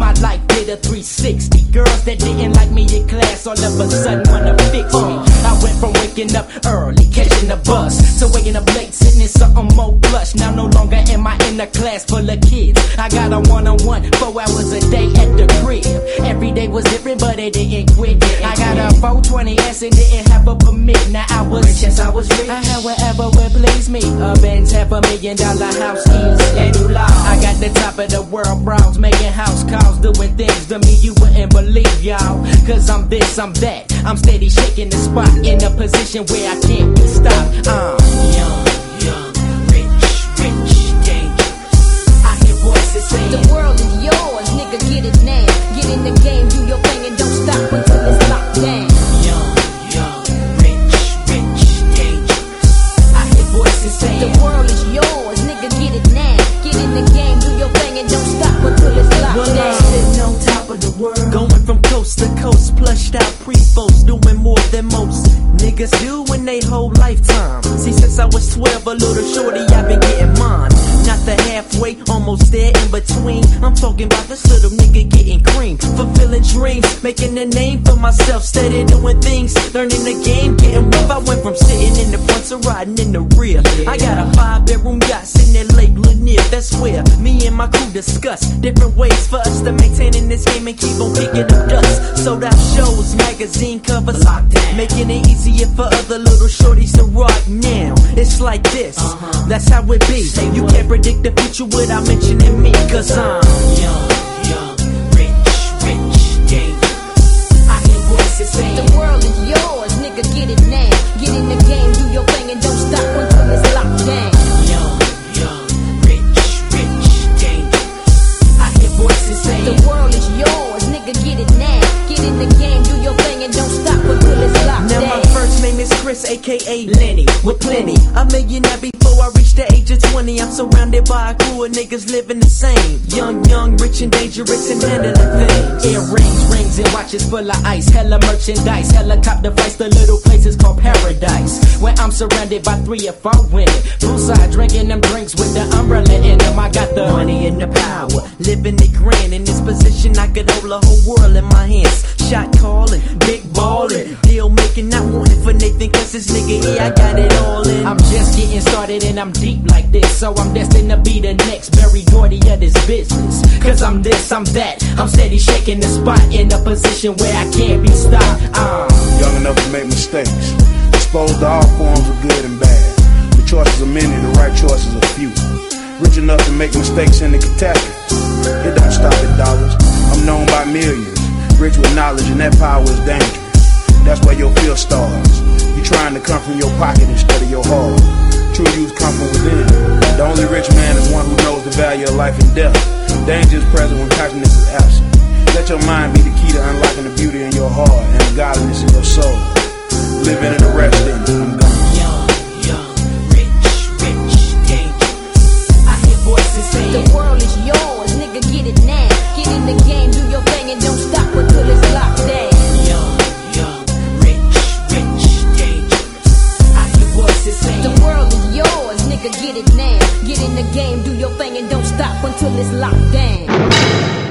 My life did a 360. Girls that didn't like me in class all of a sudden wanna fix me. I went from waking up early, catching the bus, to waking up late, sitting in something more plush. Now no longer am I in a class full of kids. I got a one on one, four hours a day at the crib. Every day was different, but it didn't quit. I got a 420S and didn't have a permit. Now I was rich as I was rich. I had whatever would please me. A Benz, half a million dollar house keys. And new law. I got the top of the world bros, making house calls, doing things to me you wouldn't believe, y'all. Cause I'm this, I'm that. I'm steady shaking the spot in a position where I can't be stopped. Uh, young, young, rich, rich, dangerous. I hear voices saying, The world is yours, nigga, get it now. Get in the game, do your thing, and don't stop until it's coast to coast, plushed out pre-folks, doing more than most niggas do in their whole lifetime. See, since I was 12, a little shorty, I've been getting mine. Not the halfway, almost there in between. I'm talking about this little nigga getting cream. Fulfilling dreams, making a name for myself, steady doing things. Learning the game, getting rough. I went from sitting in the front to riding in the rear. I got a five bedroom yacht sitting at Lake Lanier. That's where me and my crew discuss different ways for us to maintain in this game and keep on kicking up dust. Sold out shows, magazine covers, making it easier for other little shorties to rock now. It's like this, uh-huh. that's how it be. You can't predict the future without mentioning me, cause I'm young, young, rich, rich, dangerous. I hear voices saying, The world is yours, nigga, get it now. Get in the game, do your thing, and don't stop Chris, aka Lenny, with plenty. A millionaire before I reach the age of 20. I'm surrounded by a crew of niggas living the same. Young, young, rich and dangerous and handling things. Earrings, rings, and watches full of ice. Hella merchandise, helicopter flights to little places called paradise. Where I'm surrounded by three or four women. Poolside drinking them drinks with the umbrella in them. I got the money and the power. Rockadola, whole world in my hands. Shot calling, big balling, deal making, not wanting for Nathan, cause this nigga, yeah, I got it all in. I'm just getting started and I'm deep like this, so I'm destined to be the next Barry Gordy of this business. Cause I'm this, I'm that, I'm steady shaking the spot in a position where I can't be stopped. I'm young enough to make mistakes, exposed to all forms of good and bad. The choices are many, the right choices are few. Rich enough to make mistakes in the catastrophe. It don't stop at dollars. I'm known by millions, rich with knowledge, and that power is dangerous. That's where your fear starts. You're trying to come from your pocket instead of your heart. True youth come from within. The only rich man is one who knows the value of life and death. Danger is present when consciousness is absent. Let your mind be the key to unlocking the beauty in your heart and the godliness in your soul. Living and arresting, I'm gone. Young, young, rich, rich, dangerous. I hear voices saying in the game, do your thing and don't stop until it's locked down. Young, young, rich, rich, dangerous. I hear voices saying the world is yours, nigga. Get it now. Get in the game, do your thing and don't stop until it's locked down.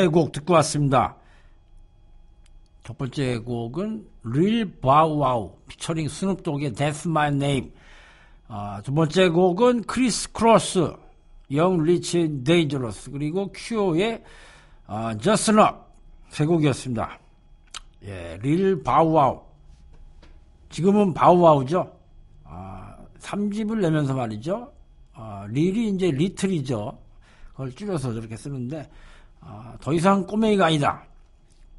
세 곡 듣고 왔습니다. 첫 번째 곡은 릴 바우와우 피처링 스눕독의 That's My Name. 아, 두 번째 곡은 크리스 크로스, Young Rich Dangerous 그리고 큐어의 아, Just Enough 세 곡이었습니다. 예, 릴 바우와우. 지금은 바우와우죠. 아, 3집을 내면서 말이죠. 아, 릴이 이제 리틀이죠. 그걸 줄여서 저렇게 쓰는데 아, 더 이상 꼬맹이가 아니다.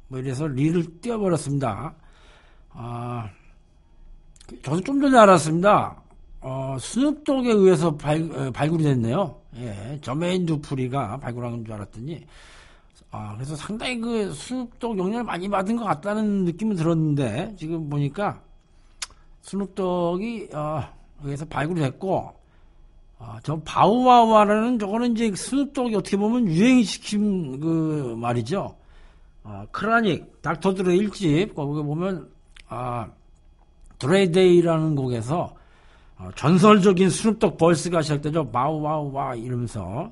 뭐 이래서 릴을 띄워버렸습니다. 아, 저도 좀 전에 알았습니다. 어, 스눕독에 의해서 발, 어, 발굴이 됐네요. 예, 저메인 두프리가 발굴한 줄 알았더니, 아, 그래서 상당히 그 스눕독 영향을 많이 받은 것 같다는 느낌은 들었는데, 지금 보니까 스눕독이, 어, 의해서 발굴이 됐고, 아, 저 바우와우라는 저거는 이제 스눕독이 어떻게 보면 유행시킨 그 말이죠. 아, Chronic, 닥터 드레의 일집, 거기 보면, 아, Dre Day라는 곡에서 어, 전설적인 스눕독 verse가 시작되죠. Bow wow wow 이러면서.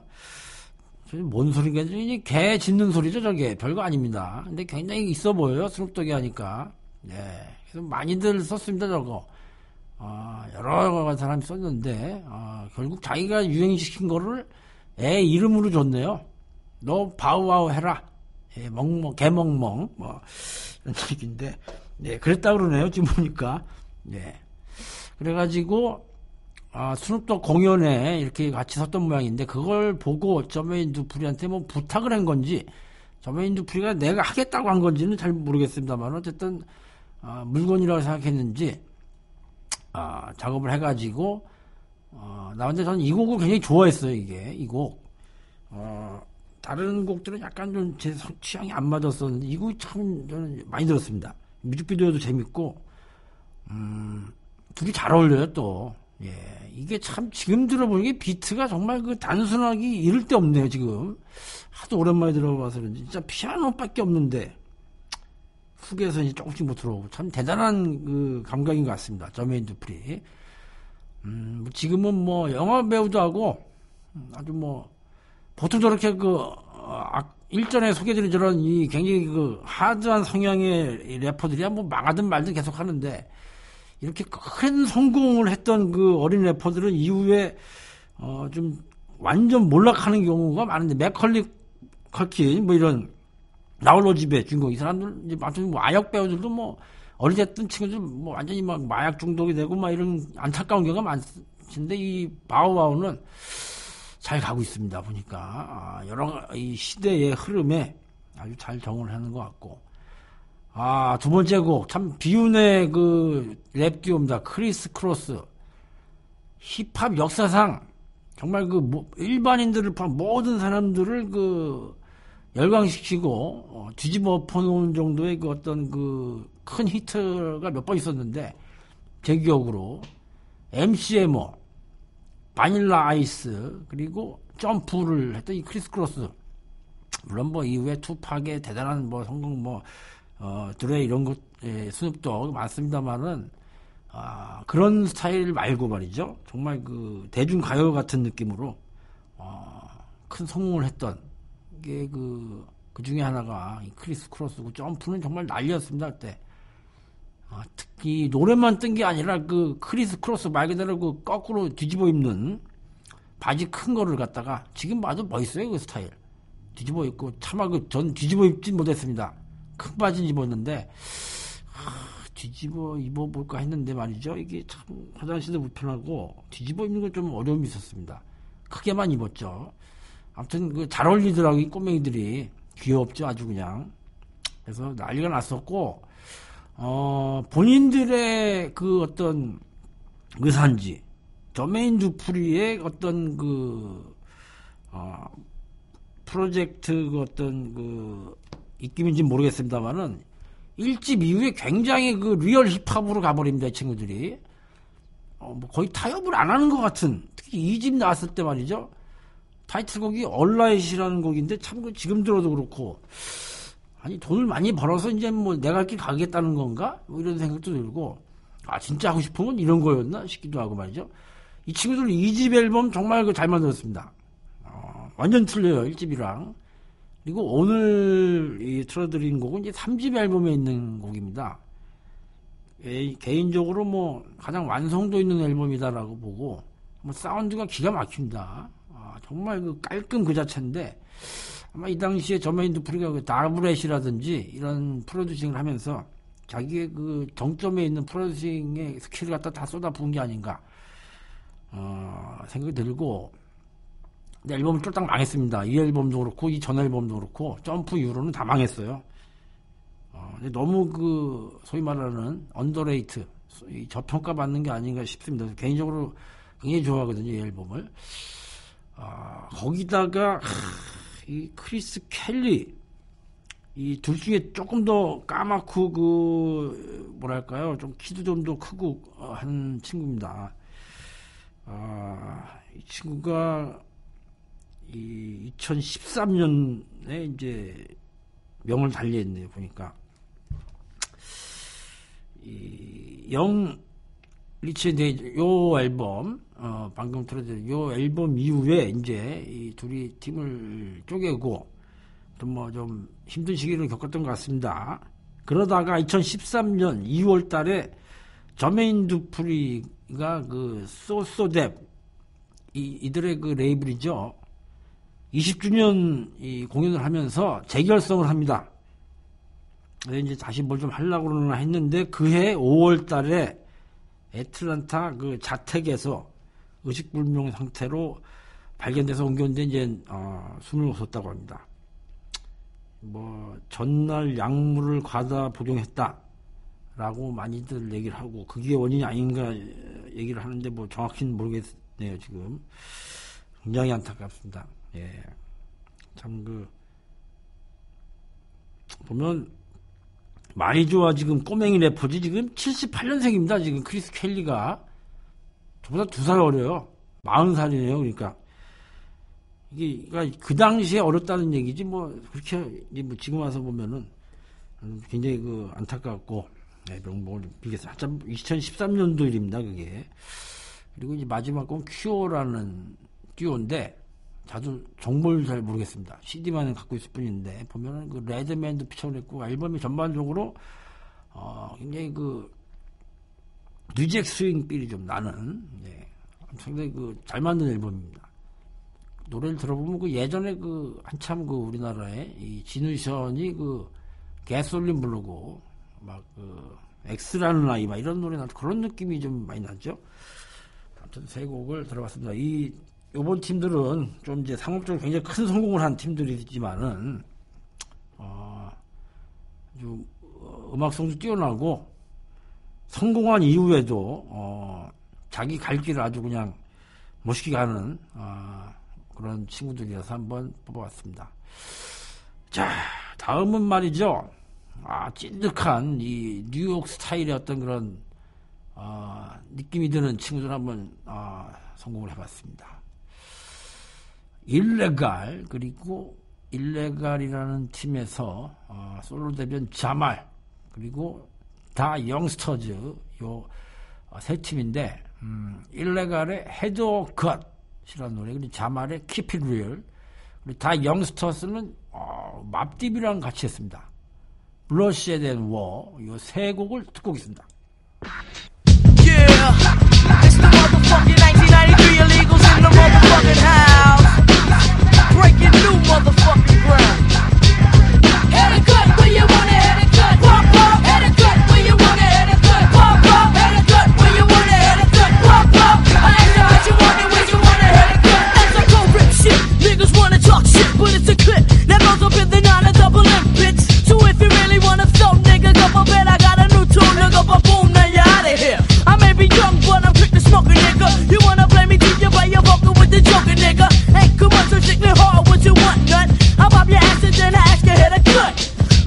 뭔 소리가 이게 개 짖는 소리죠, 저게. 별거 아닙니다. 근데 굉장히 있어 보여요, 스눕독이 하니까. 예. 그래서 많이들 썼습니다, 저거. 아, 여러 사람이 썼는데, 아, 결국 자기가 유행시킨 거를 애 이름으로 줬네요. 너 바우와우 해라. 예, 멍멍, 개멍멍, 뭐, 이런 얘기인데, 네, 그랬다 그러네요, 지금 보니까. 네. 그래가지고, 아, 스눕독 공연에 이렇게 같이 섰던 모양인데, 그걸 보고 저메인 두프리한테 뭐 부탁을 한 건지, 저메인 두프리가 내가 하겠다고 한 건지는 잘 모르겠습니다만, 어쨌든, 아, 물건이라고 생각했는지, 아, 작업을 해가지고, 어, 나왔는데 저는 이 곡을 굉장히 좋아했어요, 이게, 이 곡. 어, 다른 곡들은 약간 좀 제 취향이 안 맞았었는데, 이 곡이 참 저는 많이 들었습니다. 뮤직비디오도 재밌고, 음, 둘이 잘 어울려요, 또. 예, 이게 참 지금 들어보니 비트가 정말 그 단순하기 이를 데 없네요, 지금. 하도 오랜만에 들어봐서 그런지. 진짜 피아노밖에 없는데, 훅에서 이제 조금씩 못 들어오고, 참 대단한 그 감각인 것 같습니다. 저메인 두프리. 음, 지금은 뭐 영화 배우도 하고, 아주 뭐, 보통 저렇게 그, 어, 일전에 소개드린 저런 이 굉장히 그 하드한 성향의 래퍼들이야 뭐 망하든 말든 계속 하는데, 이렇게 큰 성공을 했던 그 어린 래퍼들은 이후에 어 좀 완전 몰락하는 경우가 많은데 맥컬리 컬킨 뭐 이런 나홀로 집의 주인공 이 사람들 이제 아무튼 뭐 아역 배우들도 뭐 어릴 때 떴던 친구들 뭐 완전히 막 마약 중독이 되고 막 이런 안타까운 경우가 많은데 이 바우와우는 잘 가고 있습니다 보니까 아, 여러 이 시대의 흐름에 아주 잘 적응을 하는 것 같고 아, 두 번째 곡. 참 비운의 그 랩 듀오입니다. 크리스 크로스. 힙합 역사상 정말 그 일반인들을 포함 모든 사람들을 그 열광시키고 어, 뒤집어 엎어놓은 정도의 그 어떤 그 큰 히트가 몇 번 있었는데 제 기억으로 MC 해머, 바닐라 아이스 그리고 Jump를 했던 이 크리스 크로스 물론 뭐 이후에 투팍의 대단한 뭐 성공 뭐 어, 드레 이런 것, 예, 스눕도 많습니다만은, 아, 그런 스타일 말고 말이죠. 정말 그 대중 가요 같은 느낌으로, 어, 큰 성공을 했던 게 그, 그 중에 하나가 크리스 크로스고 Jump는 정말 난리였습니다, 그때. 아, 특히 노래만 뜬 게 아니라 그 크리스 크로스 말 그대로 그 거꾸로 뒤집어 입는 바지 큰 거를 갖다가 지금 봐도 멋있어요, 그 스타일. 뒤집어 입고 차마 그 전 뒤집어 입진 못했습니다. 큰 바지 입었는데 하, 뒤집어 입어볼까 했는데 말이죠. 이게 참 화장실도 불편하고 뒤집어 입는 건 좀 어려움이 있었습니다. 크게만 입었죠. 아무튼 그 잘 어울리더라고 이 꼬맹이들이 귀엽죠 아주 그냥. 그래서 난리가 났었고 어 본인들의 그 어떤 의사인지 저메인 두프리의 어떤 그 어, 프로젝트 그 어떤 그 입김인지 모르겠습니다만은 1집 이후에 굉장히 그 real 힙합으로 가버립니다, 이 친구들이. 어, 뭐 거의 타협을 안 하는 것 같은, 특히 2집 나왔을 때 말이죠. 타이틀곡이 Alright이라는 곡인데 참 그 지금 들어도 그렇고, 아니, 돈을 많이 벌어서 이제 뭐 내가 갈 길 가겠다는 건가? 뭐 이런 생각도 들고, 아, 진짜 하고 싶은 건 이런 거였나? 싶기도 하고 말이죠. 이 친구들 2집 앨범 정말 그 잘 만들었습니다. 어, 완전 틀려요, 1집이랑. 그리고 오늘 이 틀어드린 곡은 이제 3집 앨범에 있는 곡입니다. 에, 개인적으로 뭐 가장 완성도 있는 앨범이다라고 보고 뭐 사운드가 기가 막힙니다. 아, 정말 그 깔끔 그 자체인데 아마 이 당시에 Jermaine Dupri가 그 Da Brat이라든지 이런 producing을 하면서 자기의 그 정점에 있는 producing의 skill을 갖다 다 쏟아부은 게 아닌가 어, 생각이 들고 근데 앨범은 쫄딱 망했습니다. 이 앨범도 그렇고 이 전 앨범도 그렇고 점프 이후로는 다 망했어요. 어, 너무 그 소위 말하는 underrate 저평가 받는 게 아닌가 싶습니다. 개인적으로 굉장히 좋아하거든요 이 앨범을. 아, 거기다가 하, 이 Chris Kelly. 이 둘 중에 조금 더 까맣고 그 뭐랄까요? 좀 키도 좀 더 크고 어, 한 친구입니다. 아, 이 친구가 이 2013년에 이제 명을 달리했네요 보니까. 이 영 리치의 요 앨범 어 방금 틀어드린 요 앨범 이후에 이제 이 둘이 팀을 쪼개고 좀 뭐 좀 힘든 시기를 겪었던 것 같습니다. 그러다가 2013년 2월 달에 저메인 두프리가 그 소소뎁 이, 이들의 그 레이블이죠. 20주년 이 공연을 하면서 재결성을 합니다. 이제 다시 뭘 좀 하려고 그러나 했는데 그해 5월 달에 애틀란타 그 자택에서 의식불명 상태로 발견돼서 옮겼는데 이제 어, 숨을 못 쉬었다고 합니다. 뭐 전날 약물을 과다 복용했다라고 많이들 얘기를 하고 그게 원인이 아닌가 얘기를 하는데 뭐 정확히는 모르겠네요 지금 굉장히 안타깝습니다. 예, 참 그 보면 많이 좋아 지금 꼬맹이 래퍼지 지금 78년생입니다. 지금 크리스 켈리가 저보다 두 살 어려요. 40살이네요. 그러니까 이게 그러니까 그 당시에 어렸다는 얘기지 뭐 그렇게 뭐 지금 와서 보면은 굉장히 그 안타깝고 네, 명복을 빌겠어요. 한참 2013년도 일입니다. 그게 그리고 이제 마지막 건 Quo라는 듀오인데 자주 정보를 잘 모르겠습니다. CD만은 갖고 있을 뿐인데 보면은 그 Redman도 feature했고 앨범이 전반적으로 어 굉장히 그 New Jack Swing feel이 좀 나는 네. 상당히 그 잘 만든 앨범입니다. 노래를 들어보면 그 예전에 그 한참 그 우리나라에 이 지누션이 그 개솔린 부르고 막그 엑스라는 아이 막 이런 노래 나 그런 느낌이 좀 많이 나죠. 아무튼 세 곡을 들어봤습니다. 이 요번 팀들은 좀 이제 상업적으로 굉장히 큰 성공을 한 팀들이지만은 어, 좀 어, 음악성도 뛰어나고 성공한 이후에도 어, 자기 갈 길을 아주 그냥 멋있게 가는 어, 그런 친구들이라서 한번 뽑아봤습니다. 자, 다음은 말이죠. 아, 찐득한 이 뉴욕 스타일의 어떤 그런 어, 느낌이 드는 친구들 한번 어, 성공을 해봤습니다. 일레갈 그리고 일레갈이라는 팀에서 어, 솔로 데뷔한 자말 그리고 다 영스터즈 요세 어, 팀인데 음, 일레갈의 헤더 컷이라는 노래 그리고 자말의 It Real. 그리고 다 영스터스는 어, 맙디비랑 같이 했습니다. 블러시에 대한 워, 요 세 곡을 듣고 오겠습니다. Yeah, nigga. You wanna play me, deep, you play your with the joker, nigga. Ain't come on, so sickly hard, what you want, nut? I pop your ass and then I ask you hit a cut.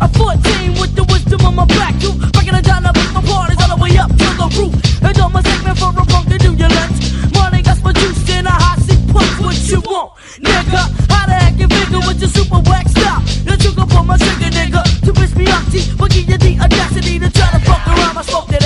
A 14 with the wisdom on my back, too. Breaking it down, I put my parties all the way up to the roof. And don't mistake me for a punk to do your lunch. Money got my juice in a hot seat, put what you want, nigga. How the heck you figure with your super wax style? You can pull my trigger, nigga. To piss me off, T, but give you the audacity to try to fuck around. I smoke that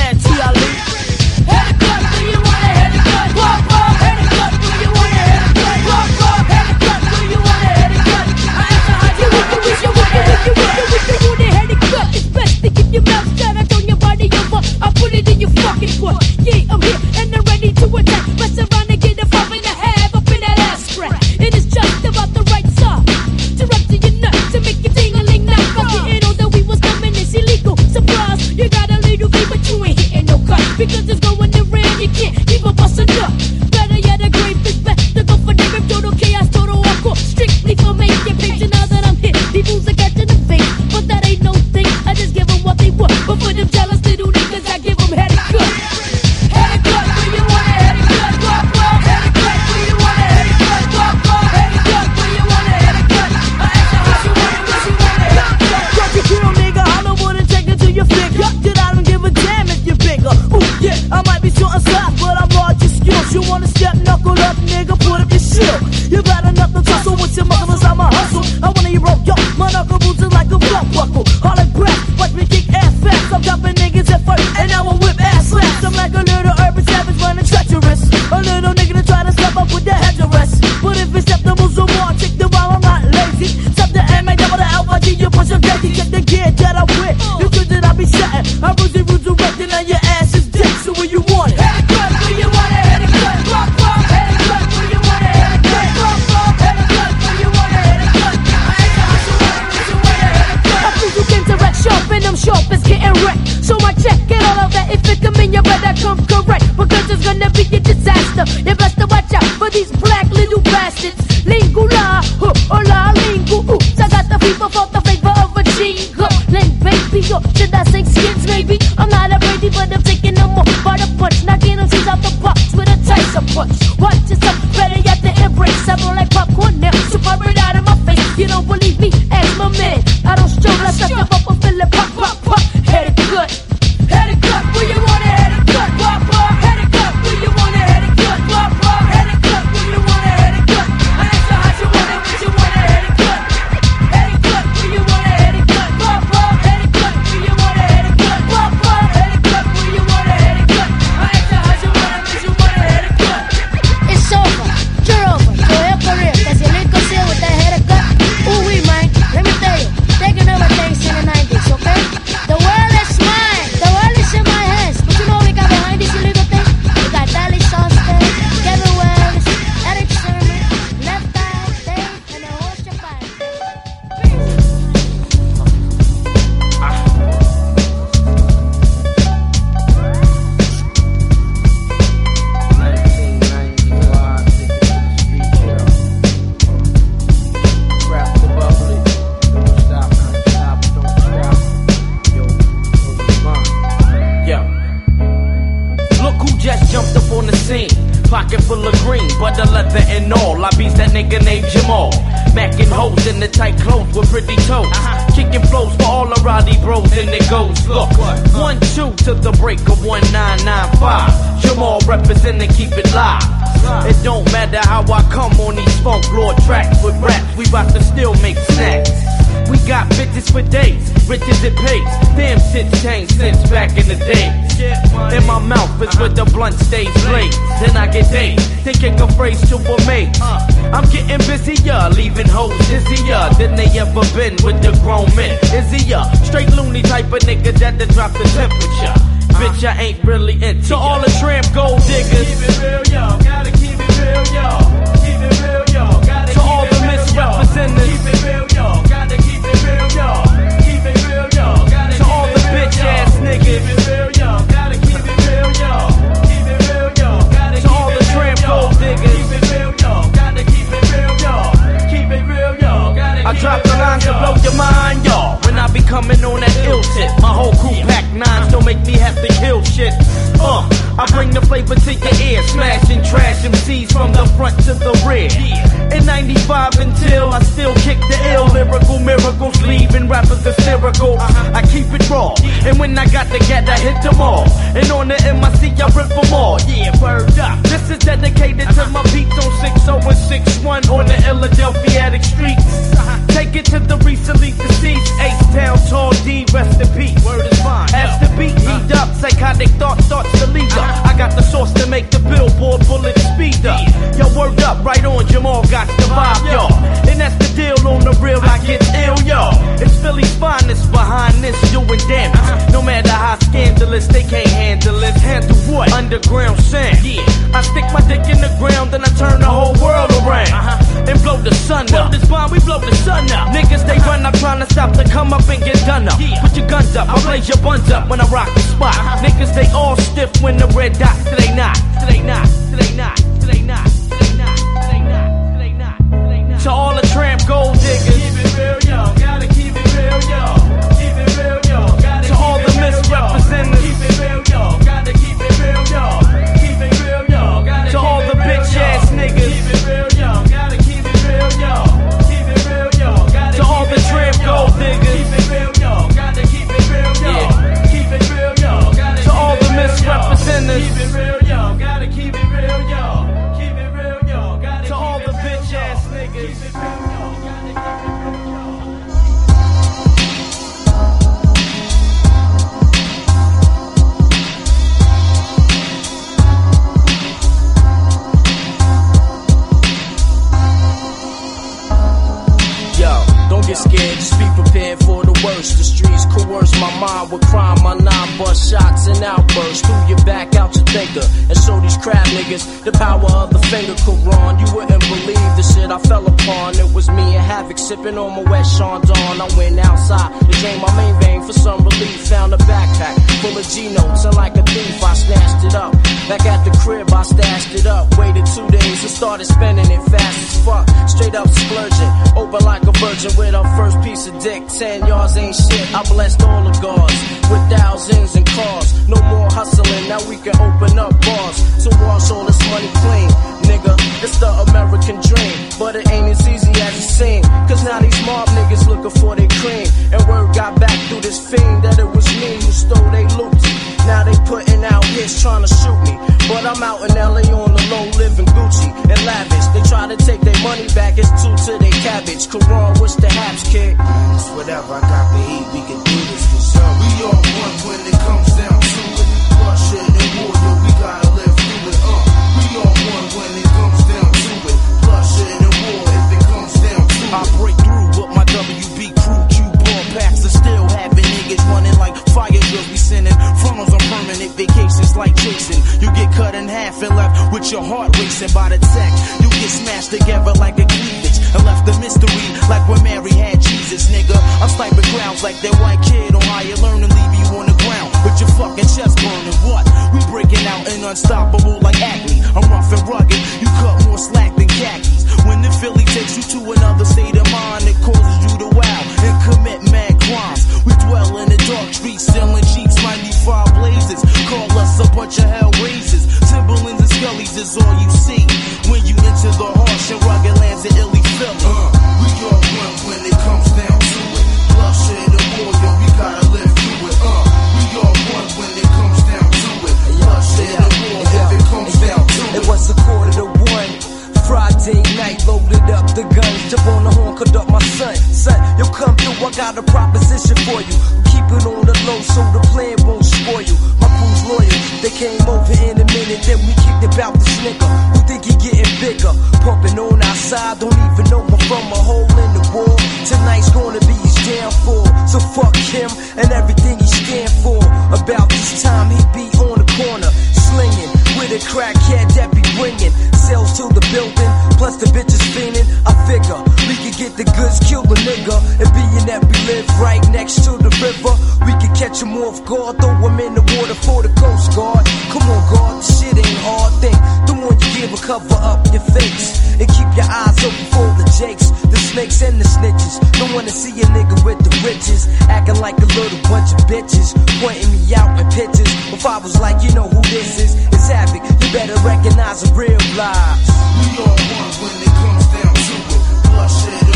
guard, throw him in the water for the Coast Guard. Come on, this shit ain't hard. Think the one you give a cover up your face and keep your eyes open for the jakes, the snakes and the snitches. Don't wanna see a nigga with the riches, acting like a little bunch of bitches, pointing me out in pictures. If I was like, you know who this is, it's Havoc. You better recognize the real lives. We all one when it comes down to it. Bloodshed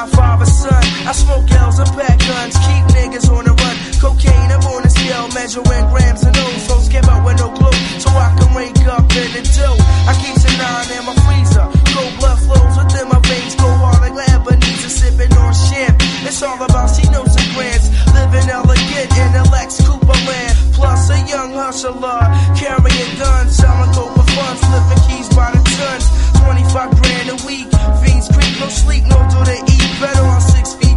Godfather son. I smoke L's and pack guns, keep niggas on the run. Cocaine, I'm on the scale, measuring grams and those. So skip out with no glue, so I can wake up in the dough. I keep a nine in my freezer. Cold blood flows within my veins, go hard like Lebanese, sipping on champ. It's all about she knows and grants. Living elegant in a Lex Cooper land. Plus a young hustler, carrying guns, selling for funds, flipping keys by the tons. 25 grand a week, fiends creep, no sleep, no do they eat. Better on six feet.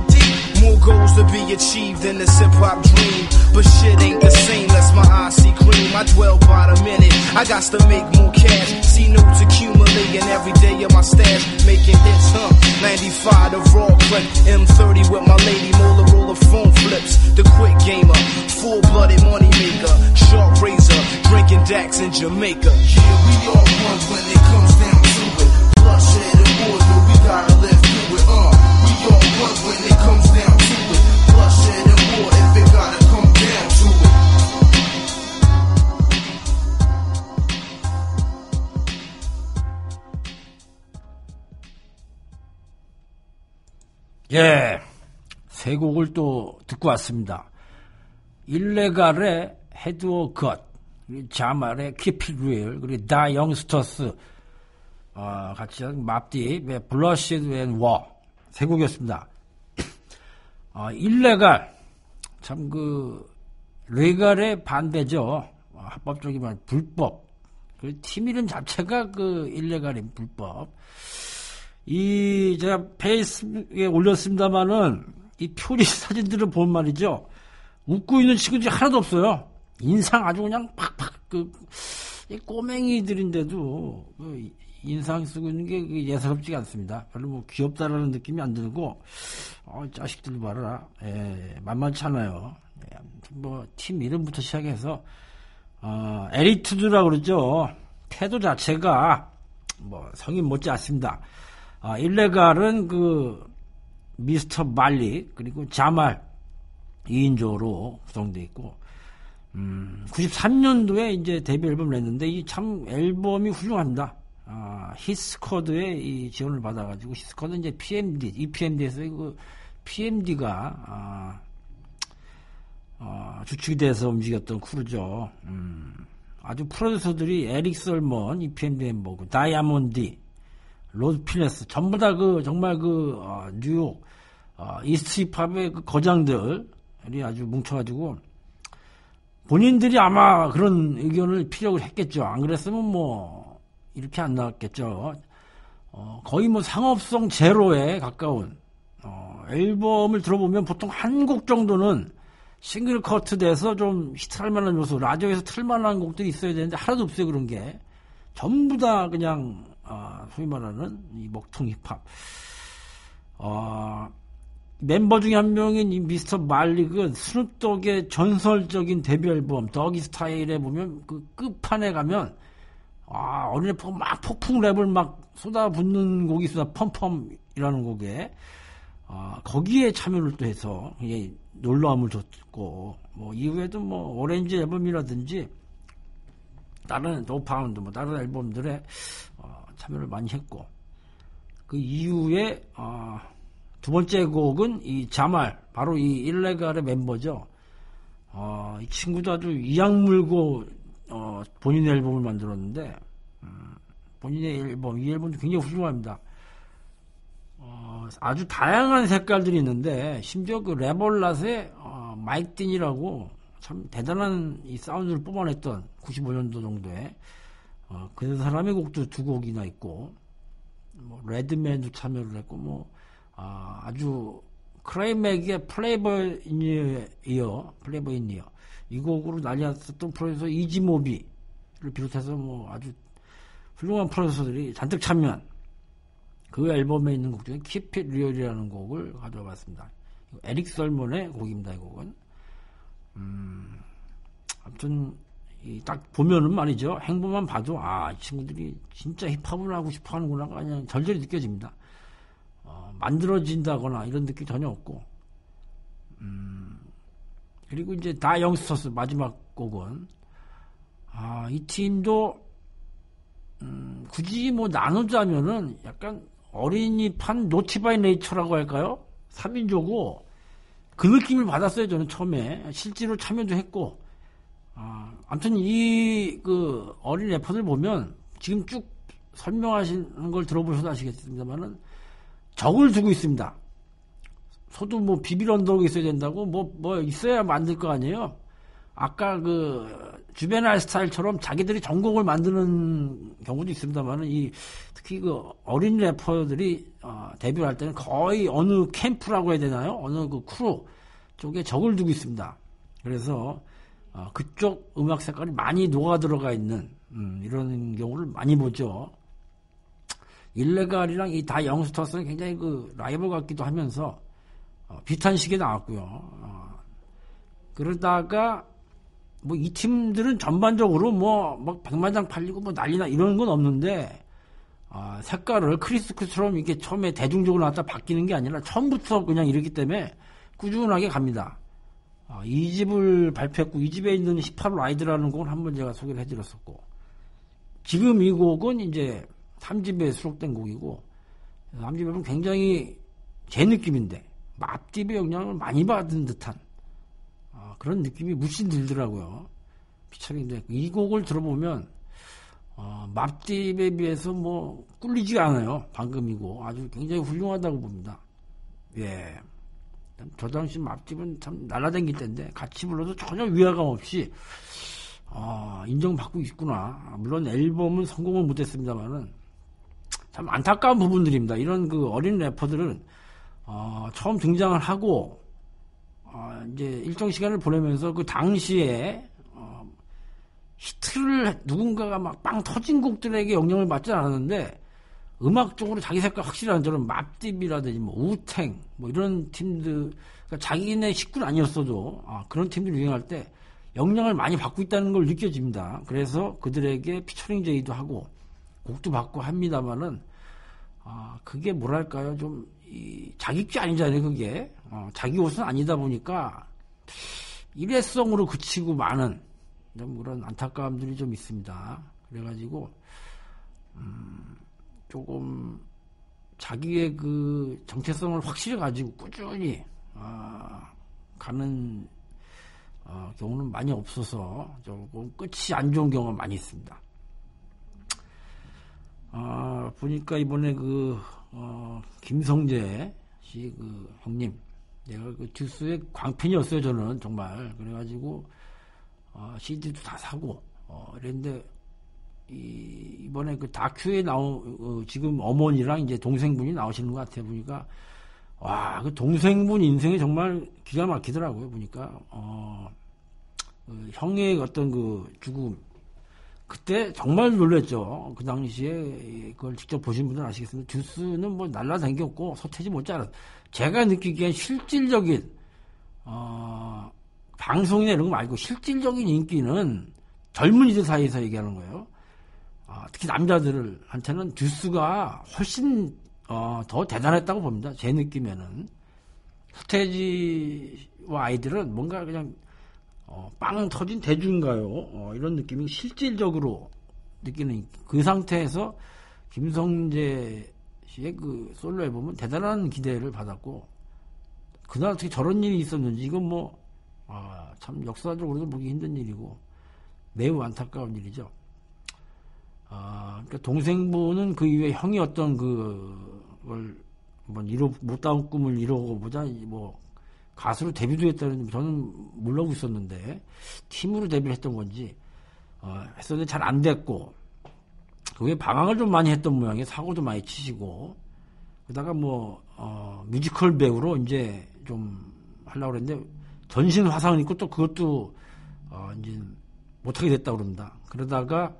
More goals to be achieved in this hip hop dream. But shit ain't the same, that's my eyes see cream. I dwell by the minute, I got to make more cash. See notes accumulating every day of my stash. Making hits, huh? 95 the raw clip. M30 with my lady, Motorola phone flips. The quick gamer, full blooded money maker. Sharp razor, drinking Dax in Jamaica. Yeah, we all one when it comes down to it. Bloodshed and war, we gotta live through it. Uh, we all one when it 예, 세 곡을 또 듣고 왔습니다. 일레갈의 헤드워 컷, 자말의 키피 루엘, 그리고 Da Youngstas, 어, 같이 한 Mobb Deep, Bloodshed and War, 세 곡이었습니다. 어, Illegal, 참 그, legal의 반대죠. 어, 합법적인 말, 불법. 그 팀 이름 자체가 그 Illegal인 불법. 이 제가 페이스북에 올렸습니다마는 이 표리 사진들을 본 말이죠. 웃고 있는 친구들이 하나도 없어요. 인상 아주 그냥 팍팍 그이 꼬맹이들인데도 그 인상 쓰고 있는 게그 예사롭지가 않습니다. 별로 뭐 귀엽다라는 느낌이 안 들고 어, 자식들 봐라. 예, 만만치 않아요. 예, 뭐팀 이름부터 시작해서 어, 에리투드라고 그러죠. 태도 자체가 뭐 성인 못지 않습니다. 아, Illegal은 그 Mr. Malik 그리고 Jamal 2인조로 구성되어 있고 음, 93년도에 이제 데뷔 앨범을 냈는데 이 참 앨범이 훌륭합니다. 아, Hit Squad의 이 지원을 받아가지고 Hit Squad 이제 PMD, EPMD에서 그 PMD가 아, 어, 주축이 돼서 움직였던 crew죠. 음, 아주 프로듀서들이 Erick Sermon, EPMD 멤버고 Diamond D, Lord Finesse 전부 다 그 정말 그 어, 뉴욕 어, East 힙합의 그 거장들이 아주 뭉쳐가지고 본인들이 아마 그런 의견을 피력을 했겠죠. 안 그랬으면 뭐 이렇게 안 나왔겠죠. 어, 거의 뭐 상업성 제로에 가까운 어, 앨범을 들어보면 보통 한 곡 정도는 싱글 커트 돼서 좀 히트할 만한 요소, 라디오에서 틀 만한 곡들이 있어야 되는데 하나도 없어요 그런 게. 전부 다 그냥 어, 소위 말하는 이 먹통 힙합. 어, 멤버 중에 한 명인 이 Mr. Malik은 Snoop Dogg의 전설적인 데뷔 앨범 Doggystyle에 보면 그 끝판에 가면 아 어린 래퍼가 막 폭풍 랩을 막 쏟아붓는 곡이 있어 Pump Pump이라는 곡에 아, 거기에 참여를 또 해서 이게 놀라움을 줬고 뭐 이후에도 뭐 Warren G 앨범이라든지 Tha Dogg Pound 뭐 다른 앨범들에 어, 참여를 많이 했고 그 이후에 어, 두 번째 곡은 이 Jamal 바로 이 Illegal의 멤버죠. 어, 이 친구도 아주 이악 물고 어, 본인의 앨범을 만들었는데 음, 본인의 앨범 이 앨범도 굉장히 훌륭합니다. 어, 아주 다양한 색깔들이 있는데 심지어 그 Rap-A-Lot의 어, Mike Dean이라고 참 대단한 이 사운드를 뽑아냈던 95년도 정도에 어, 그 사람의 곡도 두 곡이나 있고 뭐 Redman도 참여를 했고 뭐 아, 주 크라이맥의 플레이버 인이어 플레이버 인이어 이 곡으로 난리 났었던 프로듀서 Easy Mo Bee를 비롯해서 뭐 아주 훌륭한 프로듀서들이 잔뜩 참여한 그 앨범에 있는 곡 중에 Keep It Real이라는 곡을 가져와 봤습니다. 에릭 설몬의 곡입니다. 이 곡은 음, 아무튼 딱 보면은 말이죠. 행보만 봐도 아, 이 친구들이 진짜 힙합을 하고 싶어 하는구나가 그냥 절절히 느껴집니다. 어, 만들어진다거나 이런 느낌이 전혀 없고 음, 그리고 이제 다 영스터스 마지막 곡은 아, 이 팀도 음, 굳이 뭐 나누자면은 약간 어린이판 Naughty by Nature라고 할까요? 3인조고 그 느낌을 받았어요 저는 처음에 실제로 참여도 했고 아, 아무튼 이 그 어린 래퍼들 보면 지금 쭉 설명하시는 걸 들어보셔도 아시겠습니다만은 적을 두고 있습니다. 소도 뭐 비빌 언덕이 있어야 된다고 뭐뭐 있어야 만들 거 아니에요. 아까 그 Juvenile Style처럼 자기들이 전곡을 만드는 경우도 있습니다만은 이 특히 그 어린 래퍼들이 어, 데뷔할 때는 거의 어느 캠프라고 해야 되나요? 어느 그 크루 쪽에 적을 두고 있습니다. 그래서 어, 그쪽 음악 색깔이 많이 녹아 들어가 있는 음, 이런 경우를 많이 보죠. Illegal이랑 이 Da Youngstas는 굉장히 그 라이벌 같기도 하면서 어, 비슷한 시기에 나왔고요. 어, 그러다가 뭐 이 팀들은 전반적으로 뭐막 백만장 팔리고 뭐 난리나 이런 건 없는데 어, 색깔을 크리스크처럼 이렇게 처음에 대중적으로 나왔다 바뀌는 게 아니라 처음부터 그냥 이렇기 때문에 꾸준하게 갑니다. 어, 이 집을 발표했고 이 집에 있는 힙합 라이드라는 곡을 한번 제가 소개를 해드렸었고 지금 이 곡은 이제 3집에 수록된 곡이고 3집은 굉장히 제 느낌인데 맙딥의 영향을 많이 받은 듯한 어, 그런 느낌이 무신 들더라고요. 피처링인데 이 곡을 들어보면 어, 맙딥에 비해서 뭐 꿀리지가 않아요. 방금이고 아주 굉장히 훌륭하다고 봅니다. 예. 저 당시 맙딥은 참 날라다닐 때인데 같이 불러도 전혀 위화감 없이 어, 인정받고 있구나. 물론 앨범은 성공을 못했습니다만은 참 안타까운 부분들입니다. 이런 그 어린 래퍼들은 어, 처음 등장을 하고 어, 이제 일정 시간을 보내면서 그 당시에 어, 히트를 누군가가 막 빵 터진 곡들에게 영향을 받지 않았는데 음악적으로 자기 색깔 확실한 저런 맙딥이라든지 뭐 우탱 뭐 이런 팀들 그러니까 자기네 식구는 아니었어도 아, 그런 팀들 유행할 때 영향을 많이 받고 있다는 걸 느껴집니다. 그래서 그들에게 피처링 제의도 하고 곡도 받고 합니다만은 아, 그게 뭐랄까요 좀 이, 자기 게 아니잖아요 그게 어, 자기 옷은 아니다 보니까 일회성으로 그치고 많은 좀 그런 안타까움들이 좀 있습니다. 그래가지고 음, 조금 자기의 그 정체성을 확실히 가지고 꾸준히 아, 가는 어, 경우는 많이 없어서 조금 끝이 안 좋은 경우가 많이 있습니다. 아, 보니까 이번에 그, 어, 김성재 씨 그 형님, 내가 그 듀스의 광팬이었어요, 저는 정말. 그래가지고, 어, CD도 다 사고, 어, 이랬는데, 이, 이번에 그 다큐에 나오, 어, 지금 어머니랑 이제 동생분이 나오시는 것 같아요, 보니까. 와, 그 동생분 인생이 정말 기가 막히더라고요, 보니까. 어, 그 형의 어떤 그 죽음. 그때 정말 놀랬죠. 그 당시에 그걸 직접 보신 분들은 아시겠습니다. 듀스는 뭐 날라다녔고 서태지 못지않았 제가 느끼기엔 실질적인, 어, 방송이나 이런 거 말고 실질적인 인기는 젊은이들 사이에서 얘기하는 거예요. 어, 특히 남자들한테는 듀스가 훨씬 어, 더 대단했다고 봅니다. 제 느낌에는 후태지와 아이들은 뭔가 그냥 어, 빵 터진 대중가요 어, 이런 느낌이 실질적으로 느끼는 그 상태에서 김성재 씨의 그 솔로 앨범은 대단한 기대를 받았고 그날 어떻게 저런 일이 있었는지 이건 뭐 아, 참 역사적으로도 보기 힘든 일이고 매우 안타까운 일이죠. 아, 그러니까 동생분은 그 이후에 형이 어떤 그걸 뭐 이루 못다운 꿈을 이루고 보자 뭐 가수로 데뷔도 했다는 저는 몰라고 있었는데 팀으로 데뷔를 했던 건지 어, 했었는데 잘 안 됐고 그게 방황을 좀 많이 했던 모양에 사고도 많이 치시고 그러다가 뭐 어, 뮤지컬 배우로 이제 좀 하려고 그랬는데 전신 화상을 입고 또 그것도 어, 이제 못하게 됐다고 그럽니다. 그러다가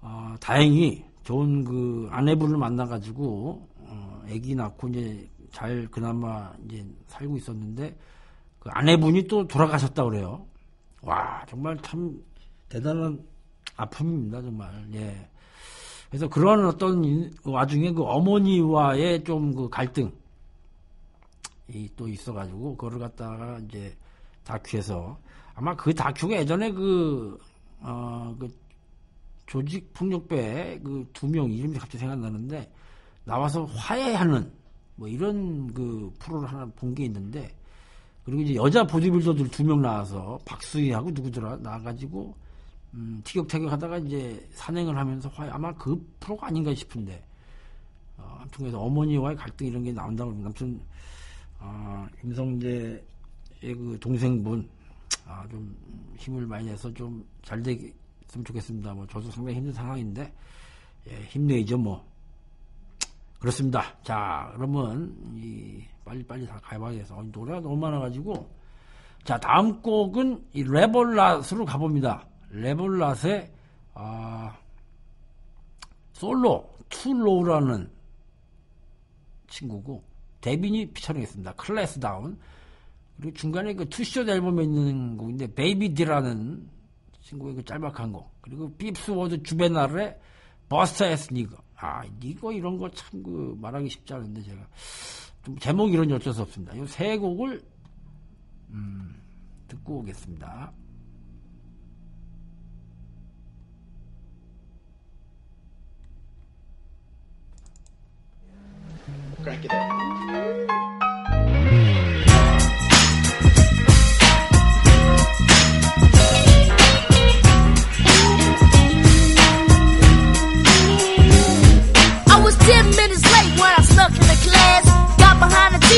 어, 다행히 좋은 그 아내분을 만나가지고 어, 아기 낳고 이제 잘 그나마 이제 살고 있었는데 그 아내분이 또 돌아가셨다 그래요. 와 정말 참 대단한 아픔입니다 정말. 예. 그래서 그런 어떤 와중에 그 어머니와의 좀 그 갈등 이또 있어가지고 그거를 갖다가 이제 다큐에서 아마 그 다큐가 예전에 그 어, 그 조직 폭력배 그 두 명 이름이 갑자기 생각나는데 나와서 화해하는 뭐 이런 그 프로를 하나 본 게 있는데 그리고 이제 여자 보디빌더들 두 명 나와서 박수희하고 누구더라 나와가지고 음, 티격태격 하다가 이제 산행을 하면서 화해. 아마 그 프로가 아닌가 싶은데 어, 아무튼 그래서 어머니와의 갈등 이런 게 나온다고 그러는데 아무튼 어, 김성재의 그 동생분 아, 좀 힘을 많이 내서 좀 잘 되 겠으면 좋겠습니다. 뭐 저도 상당히 힘든 상황인데 예, 힘내죠 뭐. 그렇습니다. 자, 그러면 이 빨리빨리 다 가봐야겠어. 어, 노래가 너무 많아가지고 자, 다음 곡은 이 레볼랏으로 가봅니다. 레볼랏의 아, 솔로 투로우라는 친구고 데빈이 피처링했습니다. 클래스 다운 그리고 중간에 그 투쇼 앨범에 있는 곡인데 베이비 디라는 친구의 그 짤막한 곡 그리고 5th Ward Juvenilez의 Buster Ass Nigga 아 nigga 이런 거 참 그 말하기 쉽지 않은데 제가 좀 제목 이런지 어쩔 수 없습니다. 이 세 곡을 음, 듣고 오겠습니다. Crank it up.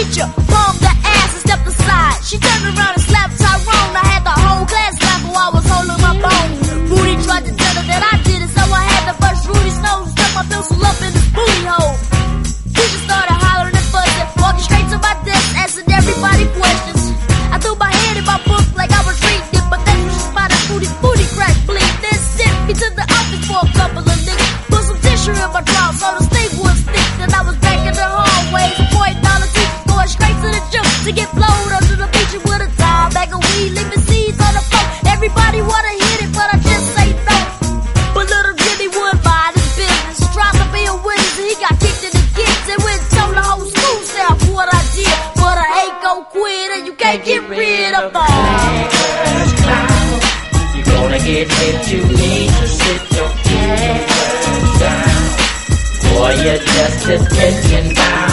teacher bummed the ass and stepped aside. She turned around and slapped Tyrone. I had the whole class laughing while I was holding my phone. Rudy tried to tell her that I did it, so I had to bust Rudy's nose. and Stuck my pencil up in his booty hole. Teacher started hollering and fussing, walking straight to my desk, asking everybody questions. I threw my head in my book like I was reading it, but then she spotted Rudy's booty crack bleed. Then sent me to the office for a couple of niggas. Put some tissue in my drawers, so the to the gym to get blowed onto the beach with a towel bag of weed, leaving seeds on the floor. Everybody wanna hit it, but I just say no. But little Jimmy would buy this business, tried to be a witness, and he got kicked in the kids and went told the whole school staff what I did. But I ain't gon' quit, and you can't get rid of the You're gonna get hit, you need to sit your down. Boy, you're just a taking down.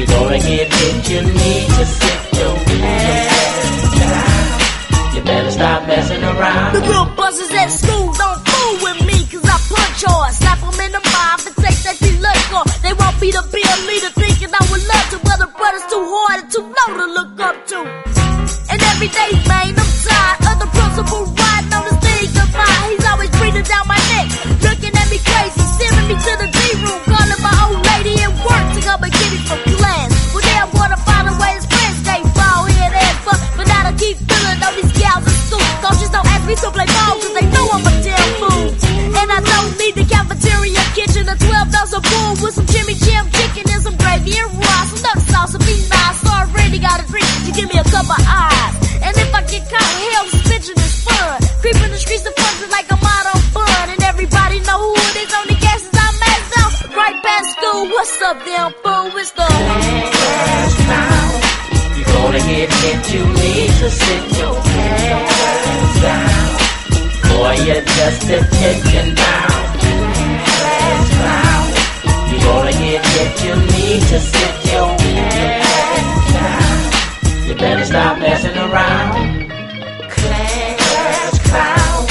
You're gonna get hit, you need to sit your ass down. You better stop messing around. The little buzzers at school don't fool with me, cause I punch yours. Slap them in the mouth and take that you look for. They want me to be a leader, thinking I would love to, but the brother's too hard and too low to look up to. And every day, man, I'm tired To play ball cause they know I'm a damn fool. And I don't need the cafeteria kitchen, a 12 ounce of bull with some Jimmy Jim chicken and some gravy and rice. The sauce will be nice. So I already got a drink to give me a couple eyes. And if I get caught, hell, suspension is fun. Creeping the streets of fun like I'm out on fun. And everybody know who it is on the gases I'm at now. Right past school, what's up, damn fool? It's the You're gonna get hit, you need to sit your Just a taking down. You're gonna get hit, you need to sit your ass down. You better stop messing around. Class clown.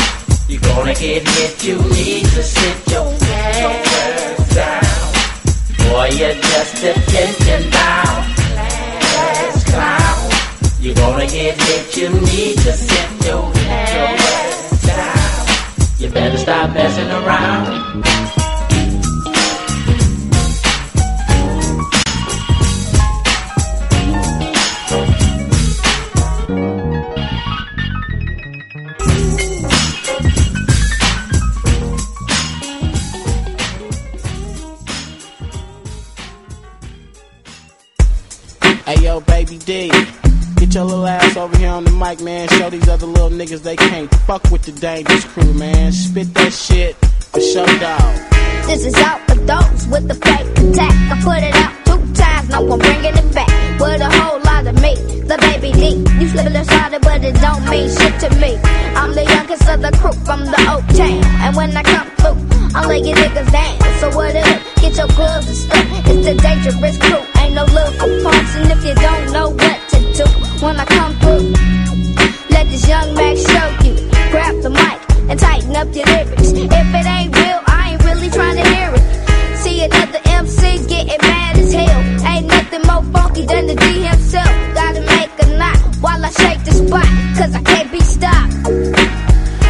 You're gonna get hit, you need to sit your ass down. Boy, you're just a taking down. Class clown. You're gonna get hit, you need to sit your. You better stop messing around. Mic, man. Show these other little niggas they can't fuck with the dangerous crew, man. Spit that shit for show dog. This is out for those with the fake attack. I put it out two times, no I'm bringing it back. With a whole lot of meat, the baby D. You slip inside it, but it don't mean shit to me. I'm the youngest of the crew from the Oak Town. And when I come through, I'm laying niggas down. So what up? Get your gloves and stuff. It's the dangerous crew. Ain't no love for. And if you don't know what to do when I come through, let this young man show you. Grab the mic and tighten up your lyrics. If it ain't real, I ain't really trying to hear it. See another MC getting mad as hell. Ain't nothing more funky than the D himself. Gotta make a knot while I shake the spot. Cause I can't be stopped.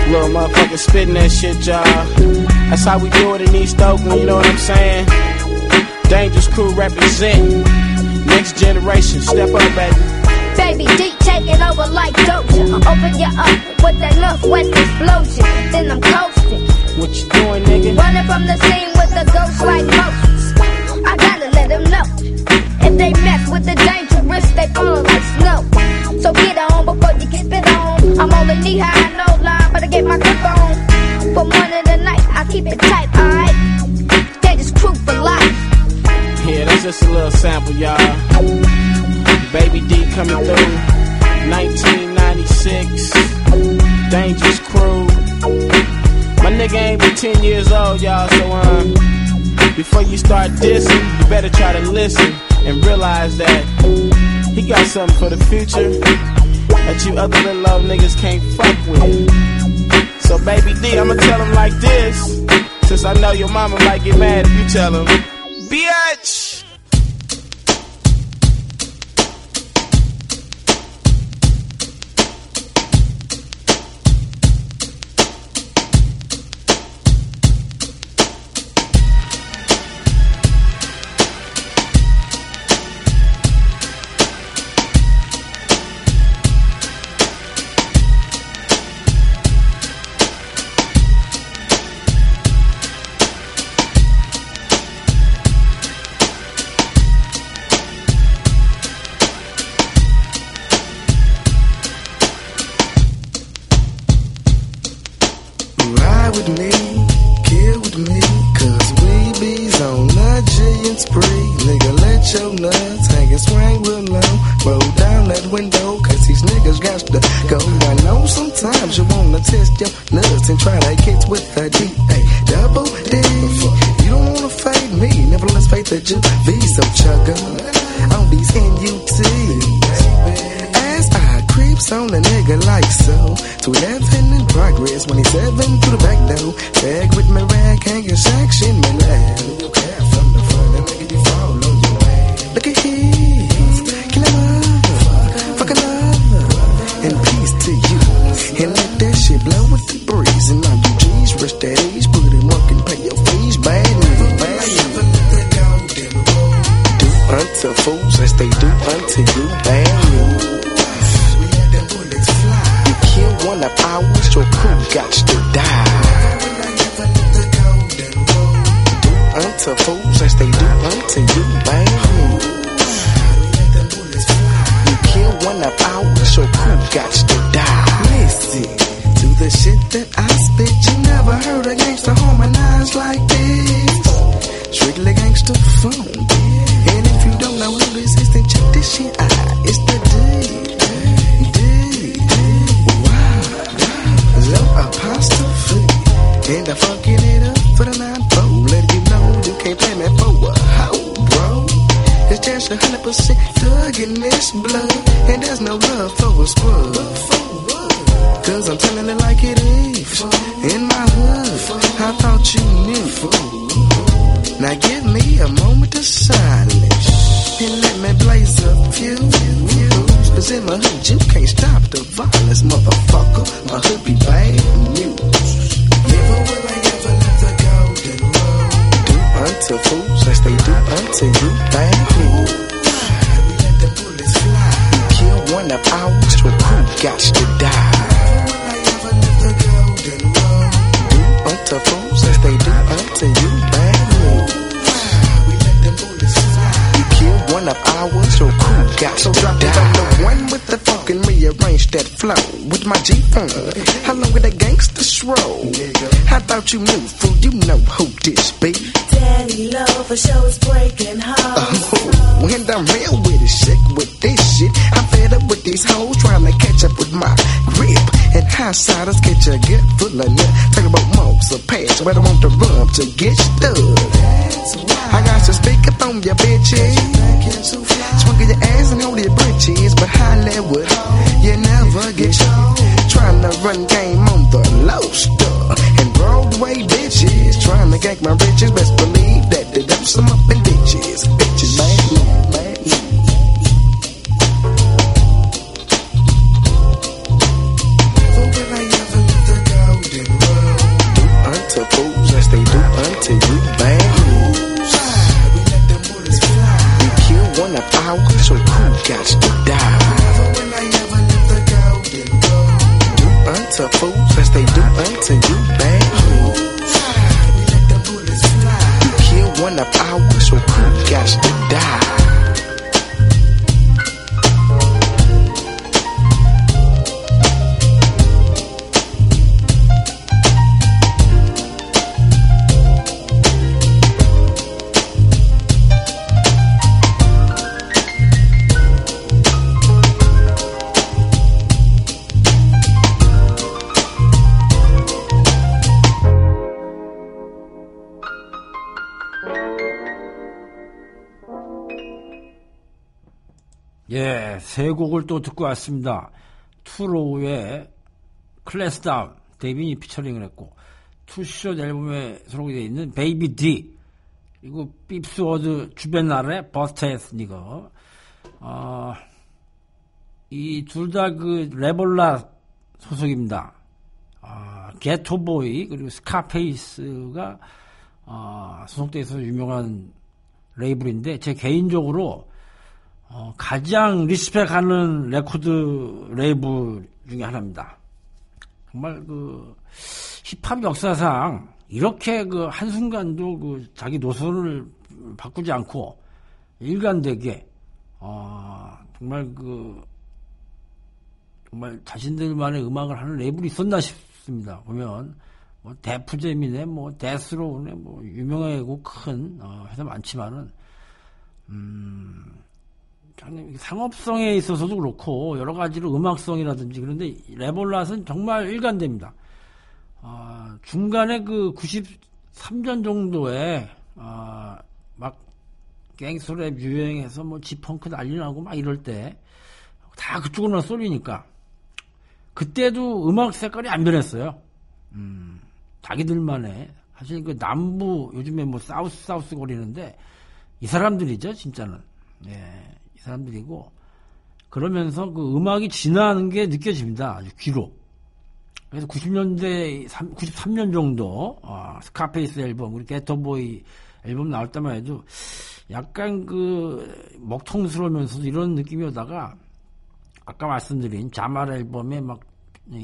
Little motherfucker spitting that shit, y'all. That's how we do it in East Oakland, you know what I'm saying? Dangerous crew represent. Next generation, step up, baby. Baby D taking over like Doja. I open you up with that Northwest explosion. Then I'm coasting. What you doing, nigga? Running from the scene with the ghost like Moses. I gotta let them know. If they mess with the dangerous, they fall like snow. So get on before you get spit on. I'm only knee high, no line, but I get my grip on. For morning to night, I keep it tight, alright? Dangerous crew for life. Yeah, that's just a little sample, y'all. Baby D coming through. 1996. Dangerous crew. My nigga ain't but 10 years old, y'all, so um, before you start dissing, you better try to listen and realize that he got something for the future that you other little old niggas can't fuck with. So baby D, I'ma tell him like this, since I know your mama might get mad if you tell him, bitch. With me, kill with me, cause we bees on a G and spree. Nigga, let your nuts hang and swing real low. Roll down that window, cause these niggas got to go. I know sometimes you wanna test your nuts and try to get with a D. A double D. You don't wanna fade me, nevertheless, faith that you be so chugger on these NUTs. Creeps on a nigga like so. To 11 in progress, 27 through the back door. Bag with my rag hanging section, my. Look out from the front, make it fall on your ass. Look at kill him fuck and peace to you. And let that shit blow with the breeze. And you G's, that put and pay your fees. Bad bad. Do unto fools as they do unto you, as they do unto you, 곡을 또 듣고 왔습니다. 2 Low의 Class Clown, Devin이 피처링을 했고, Too Short 앨범에 수록이 되어 있는 Baby D, 그리고 5th Ward Juvenilez의 Buster Ass Nigga, 어, 이 둘 다 그 Rap-A-Lot 소속입니다. 어, Geto Boys, 그리고 Scarface가, 어, 소속되어 있어서 유명한 레이블인데, 제 개인적으로 어, 가장 respect하는 레코드 레이블 중에 하나입니다. 정말 그 힙합 역사상 이렇게 그 한순간도 그 자기 노선을 바꾸지 않고 일관되게 어, 정말 그 정말 자신들만의 음악을 하는 레이블이 있었나 싶습니다. 보면 뭐 데프잼이네, 뭐 데스로우네, 뭐 유명하고 큰 어, 회사 많지만은 음, 상업성에 있어서도 그렇고 여러 가지로 음악성이라든지 그런데 레볼랏은 정말 일관됩니다. 아, 중간에 그 93년 정도에 아, 막 갱스랩 유행해서 뭐 지펑크 난리 나고 막 이럴 때 다 그쪽으로만 쏠리니까 그때도 음악 색깔이 안 변했어요. 음, 자기들만의 사실 그 남부 요즘에 뭐 사우스 사우스 거리는데 이 사람들이죠 진짜는 예, 이 사람들이고 그러면서 그 음악이 진화하는 게 느껴집니다 아주 귀로 그래서 90년대 93년 정도 어, 스카페이스 앨범 우리 게터보이 앨범 나올 때만 해도 약간 그 먹통스러우면서도 이런 느낌이 오다가 아까 말씀드린 자말 앨범에 막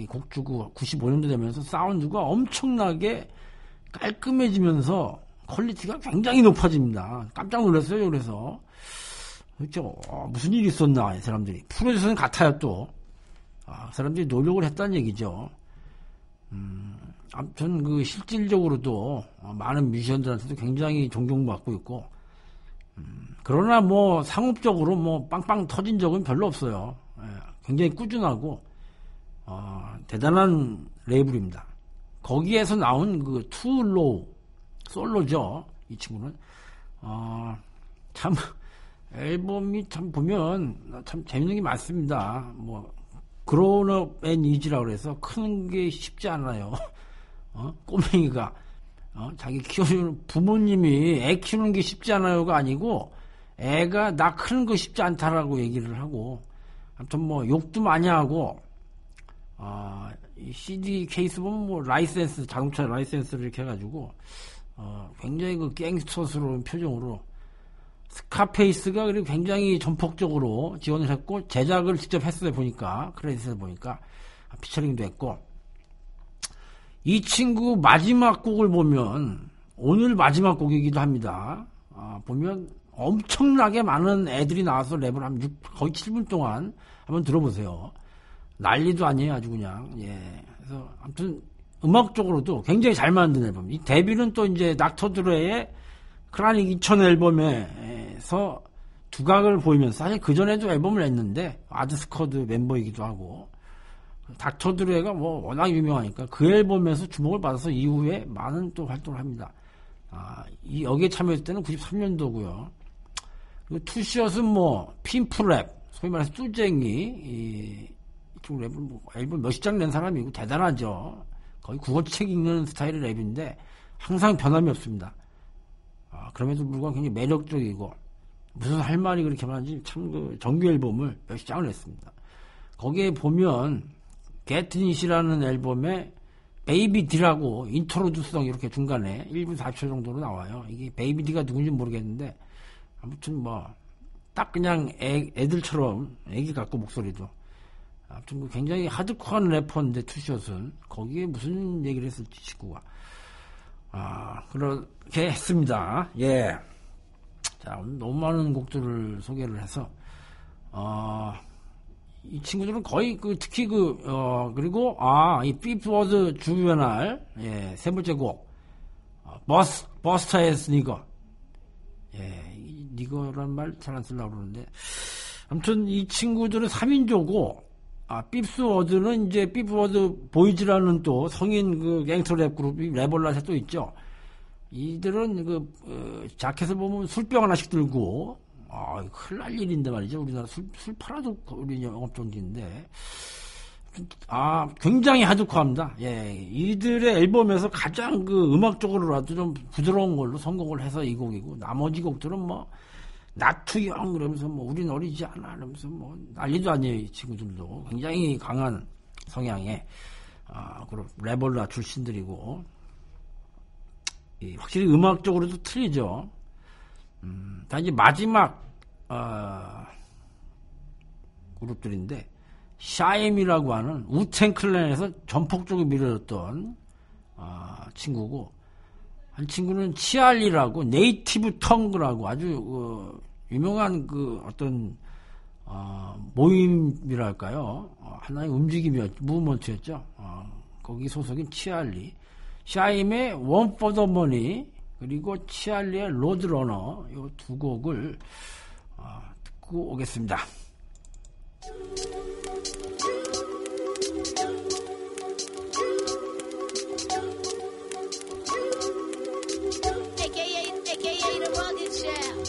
곡 주고 95년도 되면서 사운드가 엄청나게 깔끔해지면서 퀄리티가 굉장히 높아집니다. 깜짝 놀랐어요. 그래서 그렇죠. 어, 무슨 일이 있었나 이 사람들이 프로듀서는 같아요 또 아, 그 사람들이 노력을 했다는 얘기죠. 음, 아무튼 그 실질적으로도 어, 많은 뮤지션들한테도 굉장히 존경받고 있고 음, 그러나 뭐 상업적으로 뭐 빵빵 터진 적은 별로 없어요. 예, 굉장히 꾸준하고 어, 대단한 레이블입니다. 거기에서 나온 그 2 Low 솔로죠. 이 친구는 어, 참 앨범이 참 보면 참 재밌는 게 많습니다. 뭐 Growin' Ain't Easy라고 그래서 크는 게 쉽지 않아요. 어? 꼬맹이가 어? 자기 키우는 부모님이 애 키우는 게 쉽지 않아요가 아니고 애가 나 크는 거 쉽지 않다라고 얘기를 하고 아무튼 뭐 욕도 많이 하고 어, 이 CD 케이스 보면 뭐 라이센스 자동차 라이센스를 이렇게 해가지고 어, 굉장히 그 갱스터스러운 표정으로 Scarface가 그리고 굉장히 전폭적으로 지원을 했고 제작을 직접 했어요 보니까 크레딧에서 보니까 피처링도 했고 이 친구 마지막 곡을 보면 오늘 마지막 곡이기도 합니다. 아, 보면 엄청나게 많은 애들이 나와서 랩을 한 6, 거의 7분 동안 한번 들어보세요. 난리도 아니에요, 아주 그냥. 예. 그래서 아무튼 음악적으로도 굉장히 잘 만든 앨범. 이 Devin은 또 이제 Dr. Dre의 Chronic 2000 앨범에서 두각을 보이면서 사실 그 전에도 앨범을 냈는데 Odd Squad 멤버이기도 하고 닥터 드레가 뭐 워낙 유명하니까 그 앨범에서 주목을 받아서 이후에 많은 또 활동을 합니다. 아, 이 여기에 참여했을 때는 93년도고요. 그리고 투시엇은 뭐 핀프랩 소위 말해서 뚜쟁이 이, 이쪽 랩을 뭐 앨범 몇십 장 낸 사람이고 대단하죠. 거의 국어책 읽는 스타일의 랩인데 항상 변함이 없습니다. 아, 그럼에도 불구하고 굉장히 매력적이고 무슨 할 말이 그렇게 많은지 참 그 정규 앨범을 몇십 장을 냈습니다. 거기에 보면 게트닛이라는 앨범에 베이비 디라고 인트로듀스성 이렇게 중간에 1분 4초 정도로 나와요. 이게 베이비 디가 누군지 모르겠는데 아무튼 뭐 딱 그냥 애, 애들처럼 애기 같고 목소리도 아무튼 그 굉장히 하드코어한 래퍼인데 투샷은 거기에 무슨 얘기를 했을지 친구가 아 그렇게 했습니다. 예. 자 오늘 너무 많은 곡들을 소개를 해서 어. 이 친구들은 거의 그 특히 그 어 그리고 아이 피프워드 주변할 예, 세 번째 곡 어, 버스 버스터에스 니거 예, 니거란 말 잘 안 쓰려고 그러는데 아무튼 이 친구들은 3인조고 아 삐프워드는 이제 삐프워드 보이즈라는 또 성인 그 갱스터 랩 그룹이 레볼라에 또 있죠. 이들은 그 어, 자켓을 보면 술병 하나씩 들고 아, 큰일 날 일인데 말이죠. 우리나라 술, 술 팔아도 우리 영업정지인데. 아, 굉장히 하드코어합니다. 예, 이들의 앨범에서 가장 그 음악적으로라도 좀 부드러운 걸로 선곡을 해서 이 곡이고, 나머지 곡들은 뭐, 나투형 그러면서 뭐, 우린 어리지 않아. 그러면서 뭐, 난리도 아니에요. 이 친구들도. 굉장히 강한 성향의, 아, 그런 레볼라 출신들이고, 이, 확실히 음악적으로도 틀리죠. 음, 단지 마지막 어, 그룹들인데 샤임이라고 하는 우텐 클랜에서 전폭적으로 밀어졌던 어, 친구고 한 친구는 치알리라고 네이티브 텅그라고 아주 어, 유명한 그 어떤 어, 모임이랄까요 어, 하나의 움직임이었죠 무브먼트였죠. 어, 거기 소속인 치알리, 샤임의 원 포 더 머니 그리고 치알리의 로드러너 이 두 곡을 어, 듣고 오겠습니다.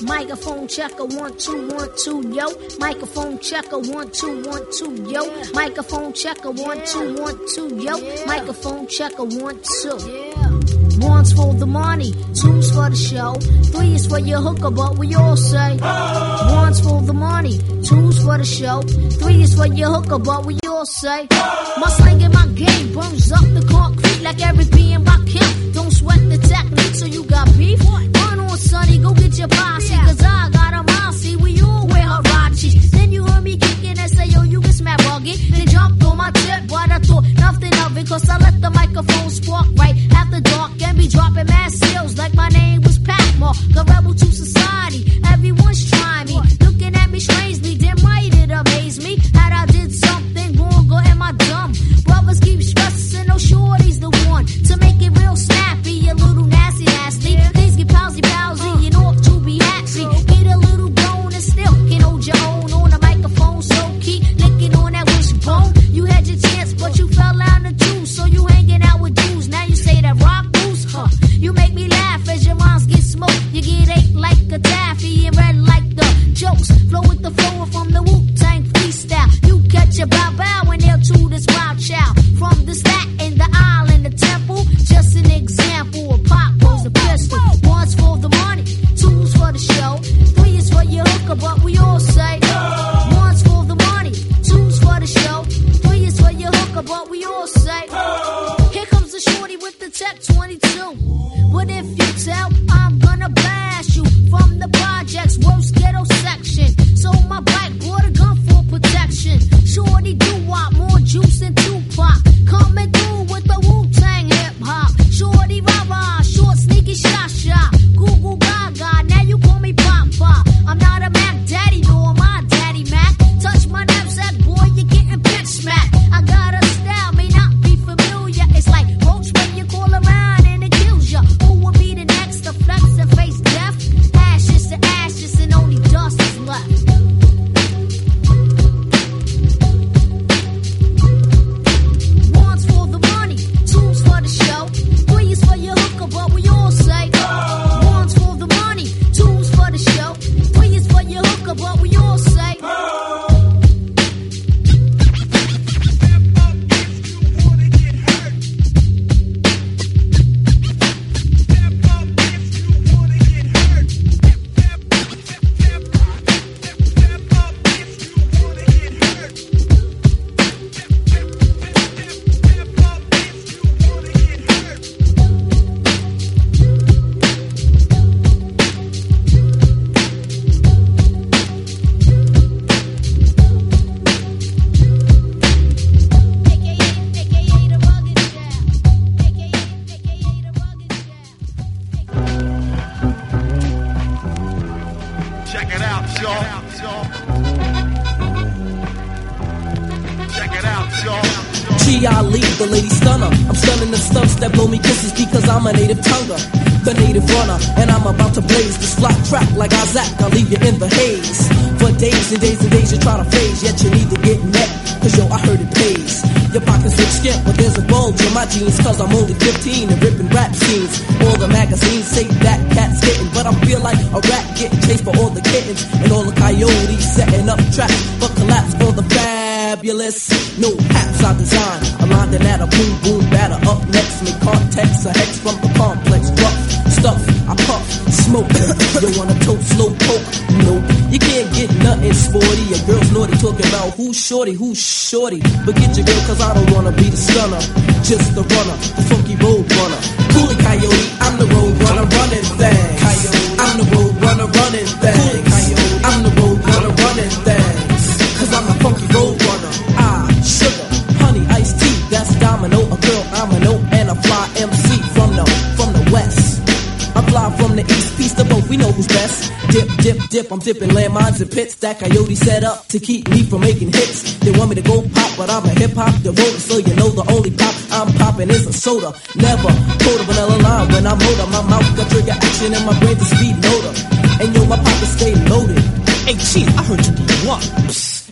Microphone checker, one, two, one, two, yo. Microphone checker, one, two, one, two, yo. Microphone checker, one two, one two, yo. Microphone checker, one, two. One's for the money, two's for the show, three is for your hooker, but we all say. One's for the money, two's for the show, three is for your hooker, but we all say. Oh. My slang and my game burns up the concrete like every being I kill. Don't sweat the technique, so you got beef. What? sonny, go get your posse. Cause I got a mossy, we all wear harachis. Then you heard me kicking and say, yo, you can smack buggy. Then jumped on my tip, but I thought nothing of it. Cause I let the microphone spark right after dark and be dropping mad seals like my name was Pac More. The rebel to society. routine and ripping rap scenes. All the magazines say that cat's gettin', but I feel like a rat getting chased by all the kittens and all the coyotes setting up traps for collapse for the fabulous. No apps I design, a line that a boom boom batter up next. Me context a hex from the complex rough stuff I puff smoke. you wanna toast slow cold it's sporty. Your girl's naughty talking about who's shorty, who's shorty. But get your girl, cause I don't wanna be the stunner. Just the runner, the funky road runner. Dip, dip, I'm dipping landmines and pits that coyote set up to keep me from making hits. They want me to go pop, but I'm a hip hop devotee. so you know the only pop I'm popping is a soda. Never cold vanilla line. when I'm older. My mouth got trigger action and my brain's a speed motor. And yo, my pockets stay loaded. Hey, chief, I heard you do one.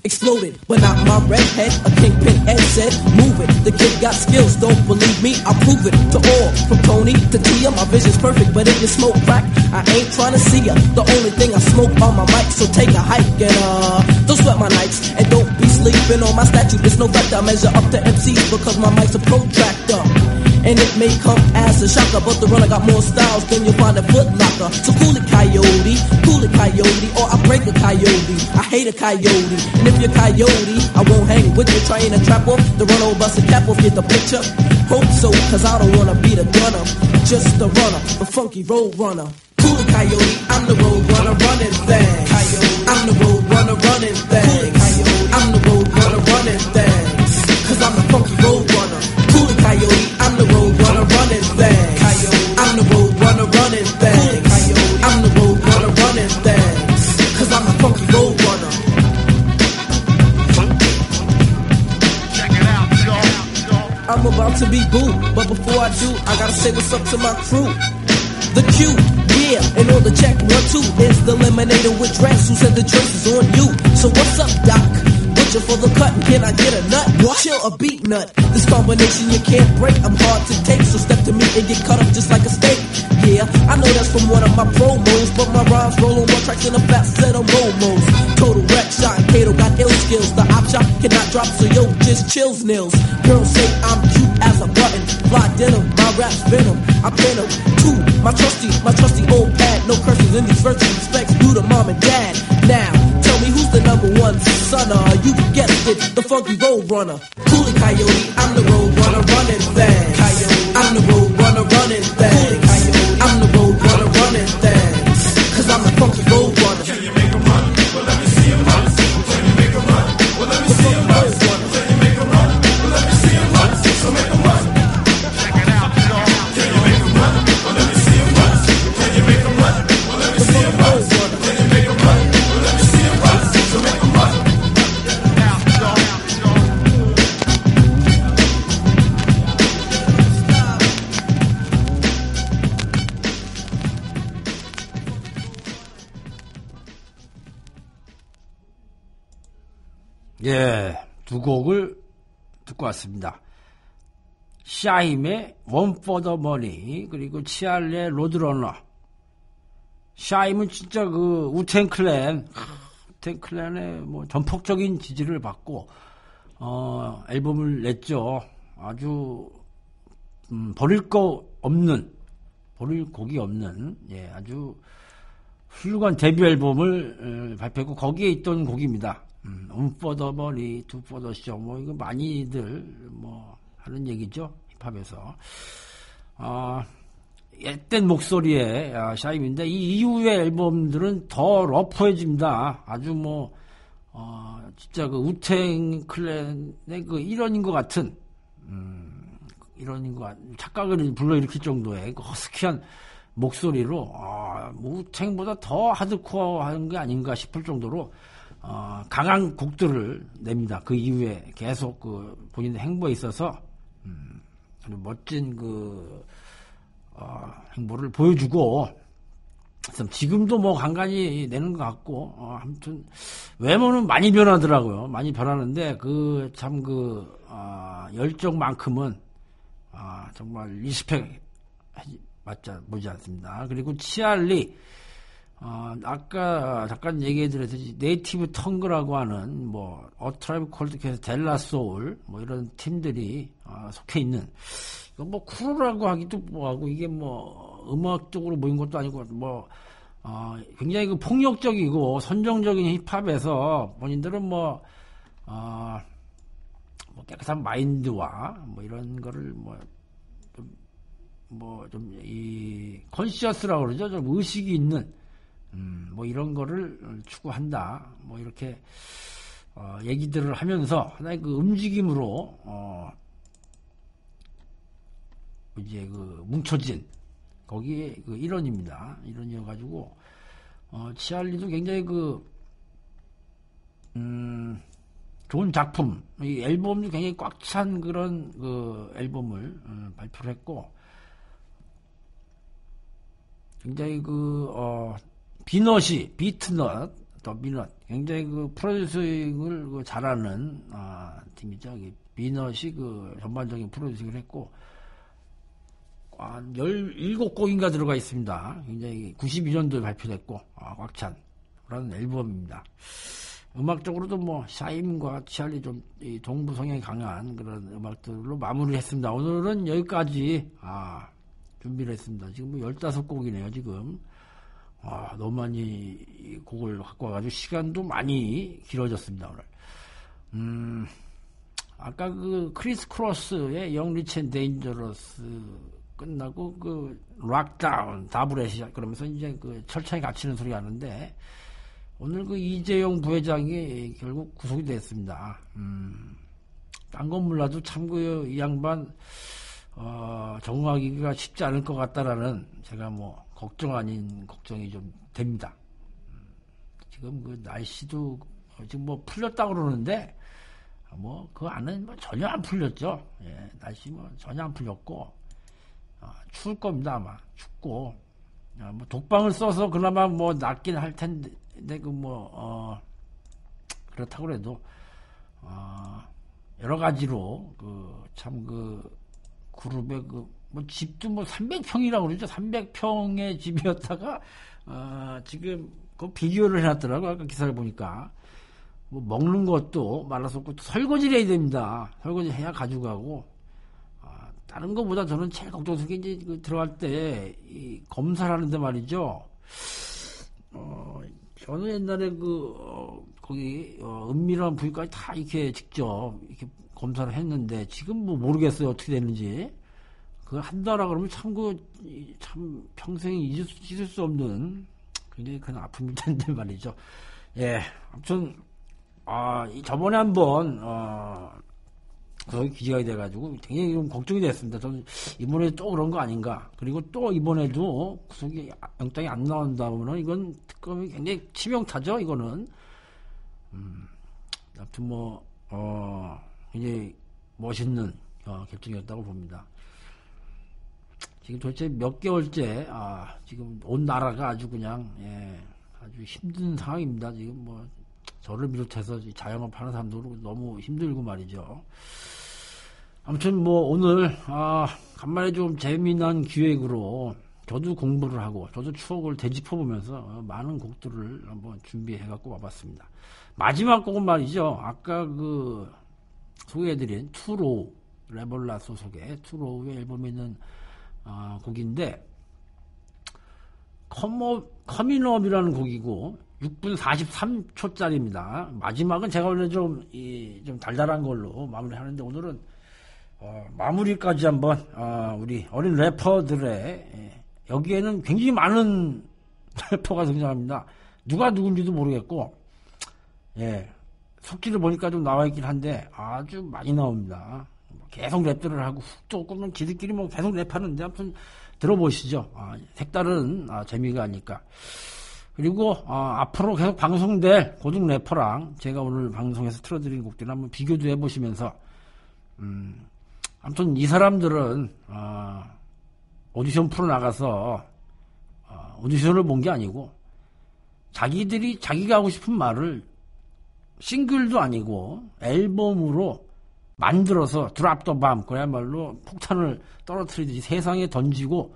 Exploded, but not my redhead. A kingpin head said, move it. The kid got skills, don't believe me, I'll prove it to all. From Tony to Tia, my vision's perfect, but if you smoke crack, I ain't trying to see ya. The only thing I smoke on my mic, so take a hike and uh, don't sweat my nights and don't be sleeping on my statue. There's no vector, I measure up to MCs because my mic's a protractor. And it may come as a shocker, but the runner got more styles than you'll find a foot locker. So cool it, coyote, cool it, coyote, or I break a coyote. I hate a coyote, and if you're coyote, I won't hang with you. Trying to trap off the run over, bust a cap off, get the picture. Hope so, cause I don't wanna be the gunner, just the runner, the funky road runner. Cool it, coyote, I'm the road runner, running things. Coyote, I'm the road about to be boo, but before I do, I gotta say what's up to my crew. The Q, yeah, and on the check one two is the eliminator with dress who said the choice is on you. So what's up, Doc? Butcher for the cut, can I get a nut? What? Chill a beat nut. This combination you can't break. I'm hard to take, so step to me and get cut up just like a steak. Yeah, I know that's from one of my promos, but my rhymes roll on more tracks than a fat set of momos. Total wreck shot, Kato got ill skills. The op shot cannot drop, so yo, just chills nils. Girls say I'm cute as a button. Fly denim, my rap's venom. I pin them. Two, my trusty, my trusty old pad. No curses in these verses. Respects due to mom and dad. Now, number one son? Uh, you guessed it, the funky road runner. Cooley Coyote, I'm the road runner, running thing. Coyote, I'm the road runner, running thing. 예, 두 곡을 듣고 왔습니다. 샤임의 One for the Money 그리고 치알레 로드러너 샤임은 진짜 그 우텐 클랜 우텐 클랜의 뭐 전폭적인 지지를 받고 어, 앨범을 냈죠. 아주 음, 버릴 거 없는 버릴 곡이 없는 예, 아주 훌륭한 데뷔 앨범을 에, 발표했고 거기에 있던 곡입니다. 음, 음포더버리, 두포더쇼, 뭐, 이거 많이들, 뭐, 하는 얘기죠. 힙합에서. 아, 옛된 목소리의 아, 샤임인데, 이 이후의 앨범들은 더 러프해집니다. 아주 뭐, 어, 진짜 그 우탱 클랜의 그 일원인 것 같은, 음, 일원인 것 같은, 착각을 불러일으킬 정도의 그 허스키한 목소리로, 아, 우탱보다 더 하드코어 하는 게 아닌가 싶을 정도로, 어, 강한 곡들을 냅니다. 그 이후에 계속 그 본인의 행보에 있어서 음, 멋진 그 어, 행보를 보여주고 참 지금도 뭐 간간히 내는 것 같고 어, 아무튼 외모는 많이 변하더라고요. 많이 변하는데 그 참그 어, 열정만큼은 아, 정말 리스펙 맞자 보지 않습니다. 그리고 치알리 어, 아까 잠깐 얘기해 드렸듯이 네이티브 텅그라고 하는 뭐 어트라이브 콜드캐스 델라 소울 뭐 이런 팀들이 어, 속해 있는 이거 뭐 쿨하고 하기도 뭐하고 이게 뭐 음악적으로 모인 것도 아니고 뭐 어, 굉장히 그 폭력적이고 선정적인 힙합에서 본인들은 뭐 어, 뭐 깨끗한 마인드와 뭐 이런 거를 뭐 좀 뭐 좀 이 컨시어스라고 그러죠? 좀 의식이 있는 음, 뭐 이런 거를 추구한다. 뭐 이렇게 어, 얘기들을 하면서 하나의 그 움직임으로 어, 이제 그 뭉쳐진 거기에 그 일원입니다. 일원이어 가지고 어, 치알리도 굉장히 그 음, 좋은 작품, 이 앨범도 굉장히 꽉 찬 그런 그 앨범을 어, 발표를 했고, 굉장히 그, 어, 비넛이, 비트넛, 더 비넛, 굉장히 그 프로듀싱을 그 잘하는, 아, 팀이죠. 이 비넛이 그 전반적인 프로듀싱을 했고, 한 17곡인가 들어가 있습니다. 굉장히 92년도에 발표됐고, 아, 꽉찬 그런 앨범입니다. 음악적으로도 뭐, 샤임과 치알리 좀, 이 동부 성향이 강한 그런 음악들로 마무리를 했습니다. 오늘은 여기까지, 아, 준비를 했습니다. 지금 뭐 15곡이네요, 지금. 아, 너무 많이 이 곡을 갖고 와가지고 시간도 많이 길어졌습니다, 오늘. 음, 아까 그 Kris Kross의 Young, Rich and Dangerous 끝나고 그 lockdown Da Brat이 그러면서 이제 그 철창에 갇히는 소리가 나는데 오늘 그 이재용 부회장이 결국 구속이 됐습니다. 음, 딴건 몰라도 참 그 이 양반 어, 적응하기가 쉽지 않을 것 같다라는 제가 뭐 걱정 아닌 걱정이 좀 됩니다. 음, 지금 그 날씨도 지금 뭐 풀렸다 그러는데 뭐 그 안은 뭐 전혀 안 풀렸죠. 예, 날씨 뭐 전혀 안 풀렸고 어, 추울 겁니다 아마 춥고 어, 뭐 독방을 써서 그나마 뭐 낫긴 할 텐데 그뭐 어, 그렇다고 해도 어, 여러 가지로 그 참그 그룹의 그 뭐 집도 뭐 300평이라고 그러죠 300평의 집이었다가 어, 지금 그 비교를 해놨더라고 아까 기사를 보니까 뭐 먹는 것도 말라서 또 설거지를 해야 됩니다 설거지 해야 가져가고 다른 것보다 저는 제일 걱정스러운 게 이제 그 들어갈 때 이 검사를 하는데 말이죠. 어, 저는 옛날에 그, 어, 거기, 어, 은밀한 부위까지 다 이렇게 직접 이렇게 검사를 했는데 지금 뭐 모르겠어요. 어떻게 됐는지. 그걸 한다라 그러면 참 그, 참 평생 잊을 수, 잊을 수 없는 굉장히 큰 아픔일 텐데 말이죠. 예. 아무튼, 아, 저번에 한 번, 어, 거기 기재가 돼가지고 굉장히 좀 걱정이 됐습니다. 저는 이번에 또 그런 거 아닌가. 그리고 또 이번에도 구속이 영장이 안 나온다 보면 이건 특검이 굉장히 치명타죠. 이거는. 음, 아무튼 뭐, 어, 굉장히 멋있는 어, 결정이었다고 봅니다. 지금 도대체 몇 개월째, 아, 지금 온 나라가 아주 그냥, 예, 아주 힘든 상황입니다. 지금 뭐, 저를 비롯해서 자영업 하는 사람도 너무 힘들고 말이죠. 아무튼 뭐 오늘 아 간만에 좀 재미난 기획으로 저도 공부를 하고 저도 추억을 되짚어 보면서 많은 곡들을 한번 준비해 갖고 와봤습니다. 마지막 곡은 말이죠. 아까 그 소개해드린 2 Low Rap-A-Lot 소속의 2 Low의 앨범에 있는 어, 곡인데 Comin', Comin' Up이라는 곡이고 6분 43초짜리입니다. 마지막은 제가 원래 좀, 이, 좀 달달한 걸로 마무리 하는데 오늘은 어, 마무리까지 한번 어, 우리 어린 래퍼들의 예, 여기에는 굉장히 많은 래퍼가 등장합니다. 누가 누군지도 모르겠고 예 속지를 보니까 좀 나와 있긴 한데 아주 많이 나옵니다. 계속 랩들을 하고 훅도 꾸면 지들끼리 뭐 계속 랩하는데 아무튼 들어보시죠. 아, 색다른 아, 재미가 아닐까. 그리고 아, 앞으로 계속 방송될 고등 래퍼랑 제가 오늘 방송에서 틀어드린 곡들 한번 비교도 해보시면서 음, 아무튼 이 사람들은 어, 오디션 프로 나가서 어, 오디션을 본 게 아니고 자기들이 자기가 하고 싶은 말을 싱글도 아니고 앨범으로 만들어서 드랍 더 밤 그야말로 폭탄을 떨어뜨리듯이 세상에 던지고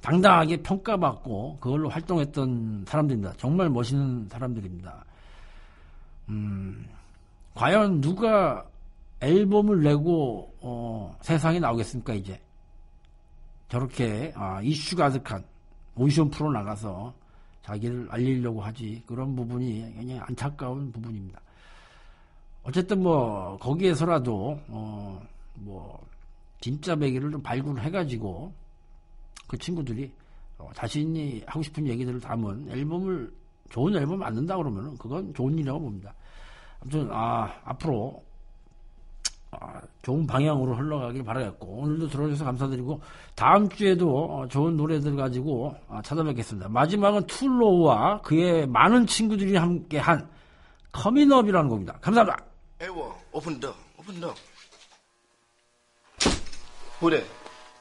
당당하게 평가받고 그걸로 활동했던 사람들입니다. 정말 멋있는 사람들입니다. 음, 과연 누가 앨범을 내고 어, 세상에 나오겠습니까 이제 저렇게 아, 이슈 가득한 오디션 프로 나가서 자기를 알리려고 하지 그런 부분이 굉장히 안타까운 부분입니다. 어쨌든 뭐 거기에서라도 어, 뭐 진짜 배기를 좀 발굴해가지고 그 친구들이 어, 자신이 하고 싶은 얘기들을 담은 앨범을 좋은 앨범 만든다 그러면 그건 좋은 일이라고 봅니다. 아무튼 아 앞으로 아, 좋은 방향으로 흘러가길 바라겠고 오늘도 들어주셔서 감사드리고 다음 주에도 어, 좋은 노래들 가지고 아, 찾아뵙겠습니다. 마지막은 툴로우와 그의 많은 친구들이 함께한 Coming Up이라는 곡입니다. 감사합니다. Hey, well, open the door. Open the door. Who that?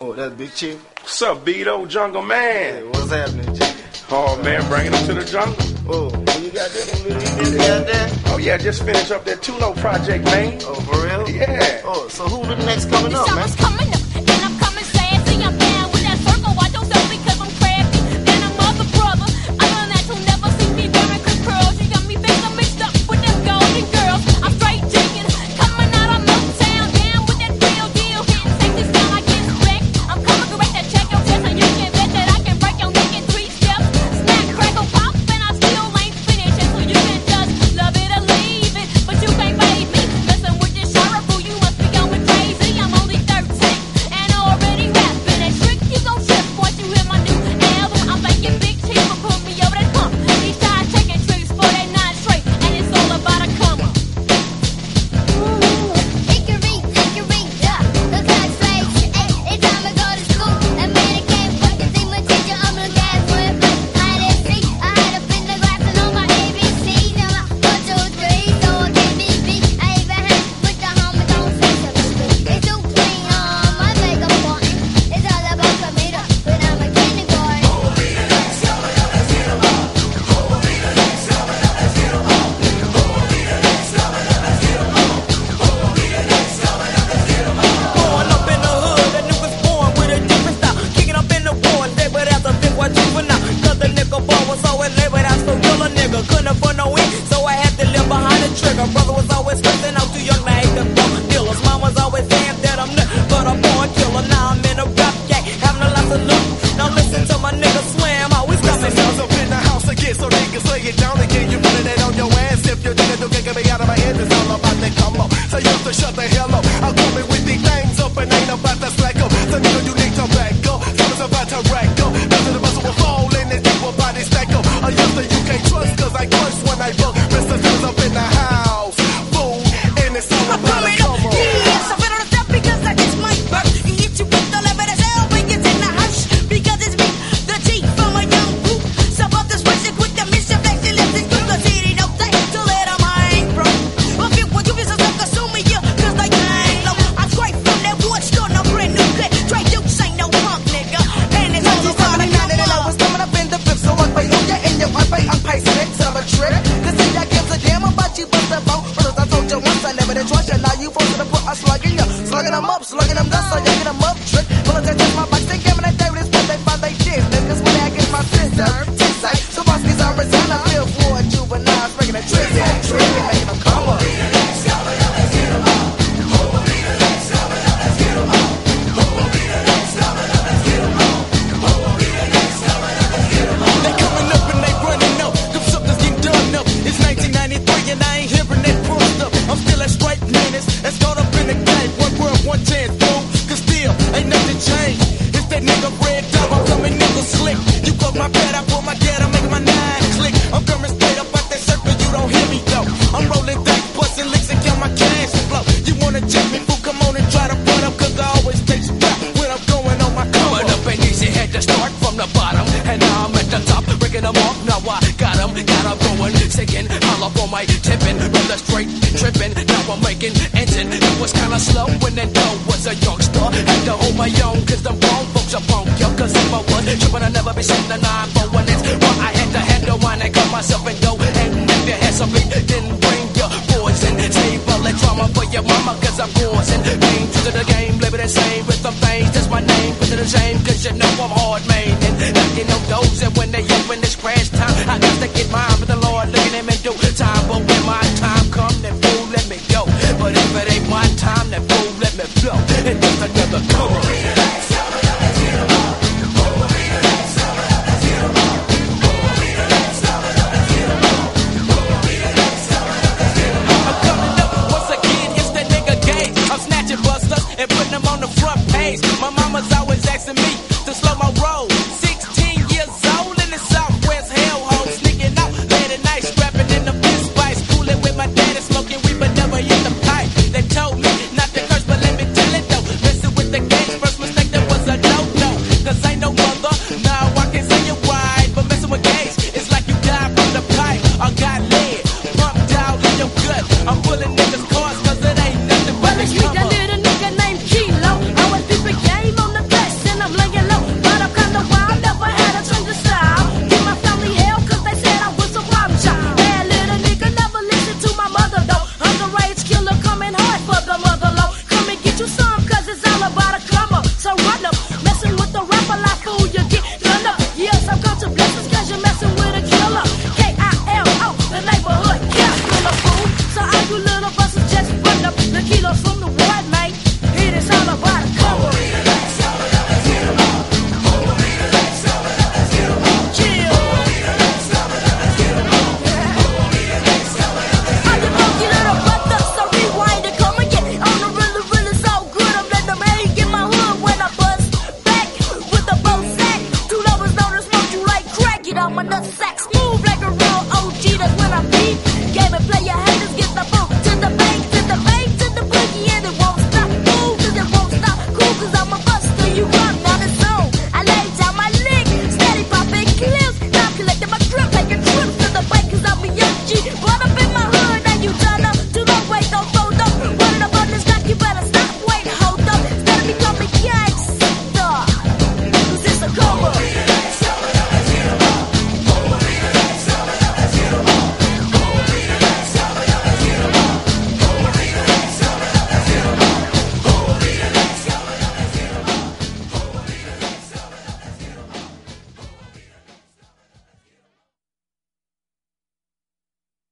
Oh, that's Big Chief. What's up, Beto? Jungle Man. Hey, what's happening, Chief? Oh, man, bringing him to the jungle. Oh, you got that you got that? Oh, yeah, just finished up that Tulo project, man. Oh, for real? Yeah. Oh, so who the next coming up, man? Coming up.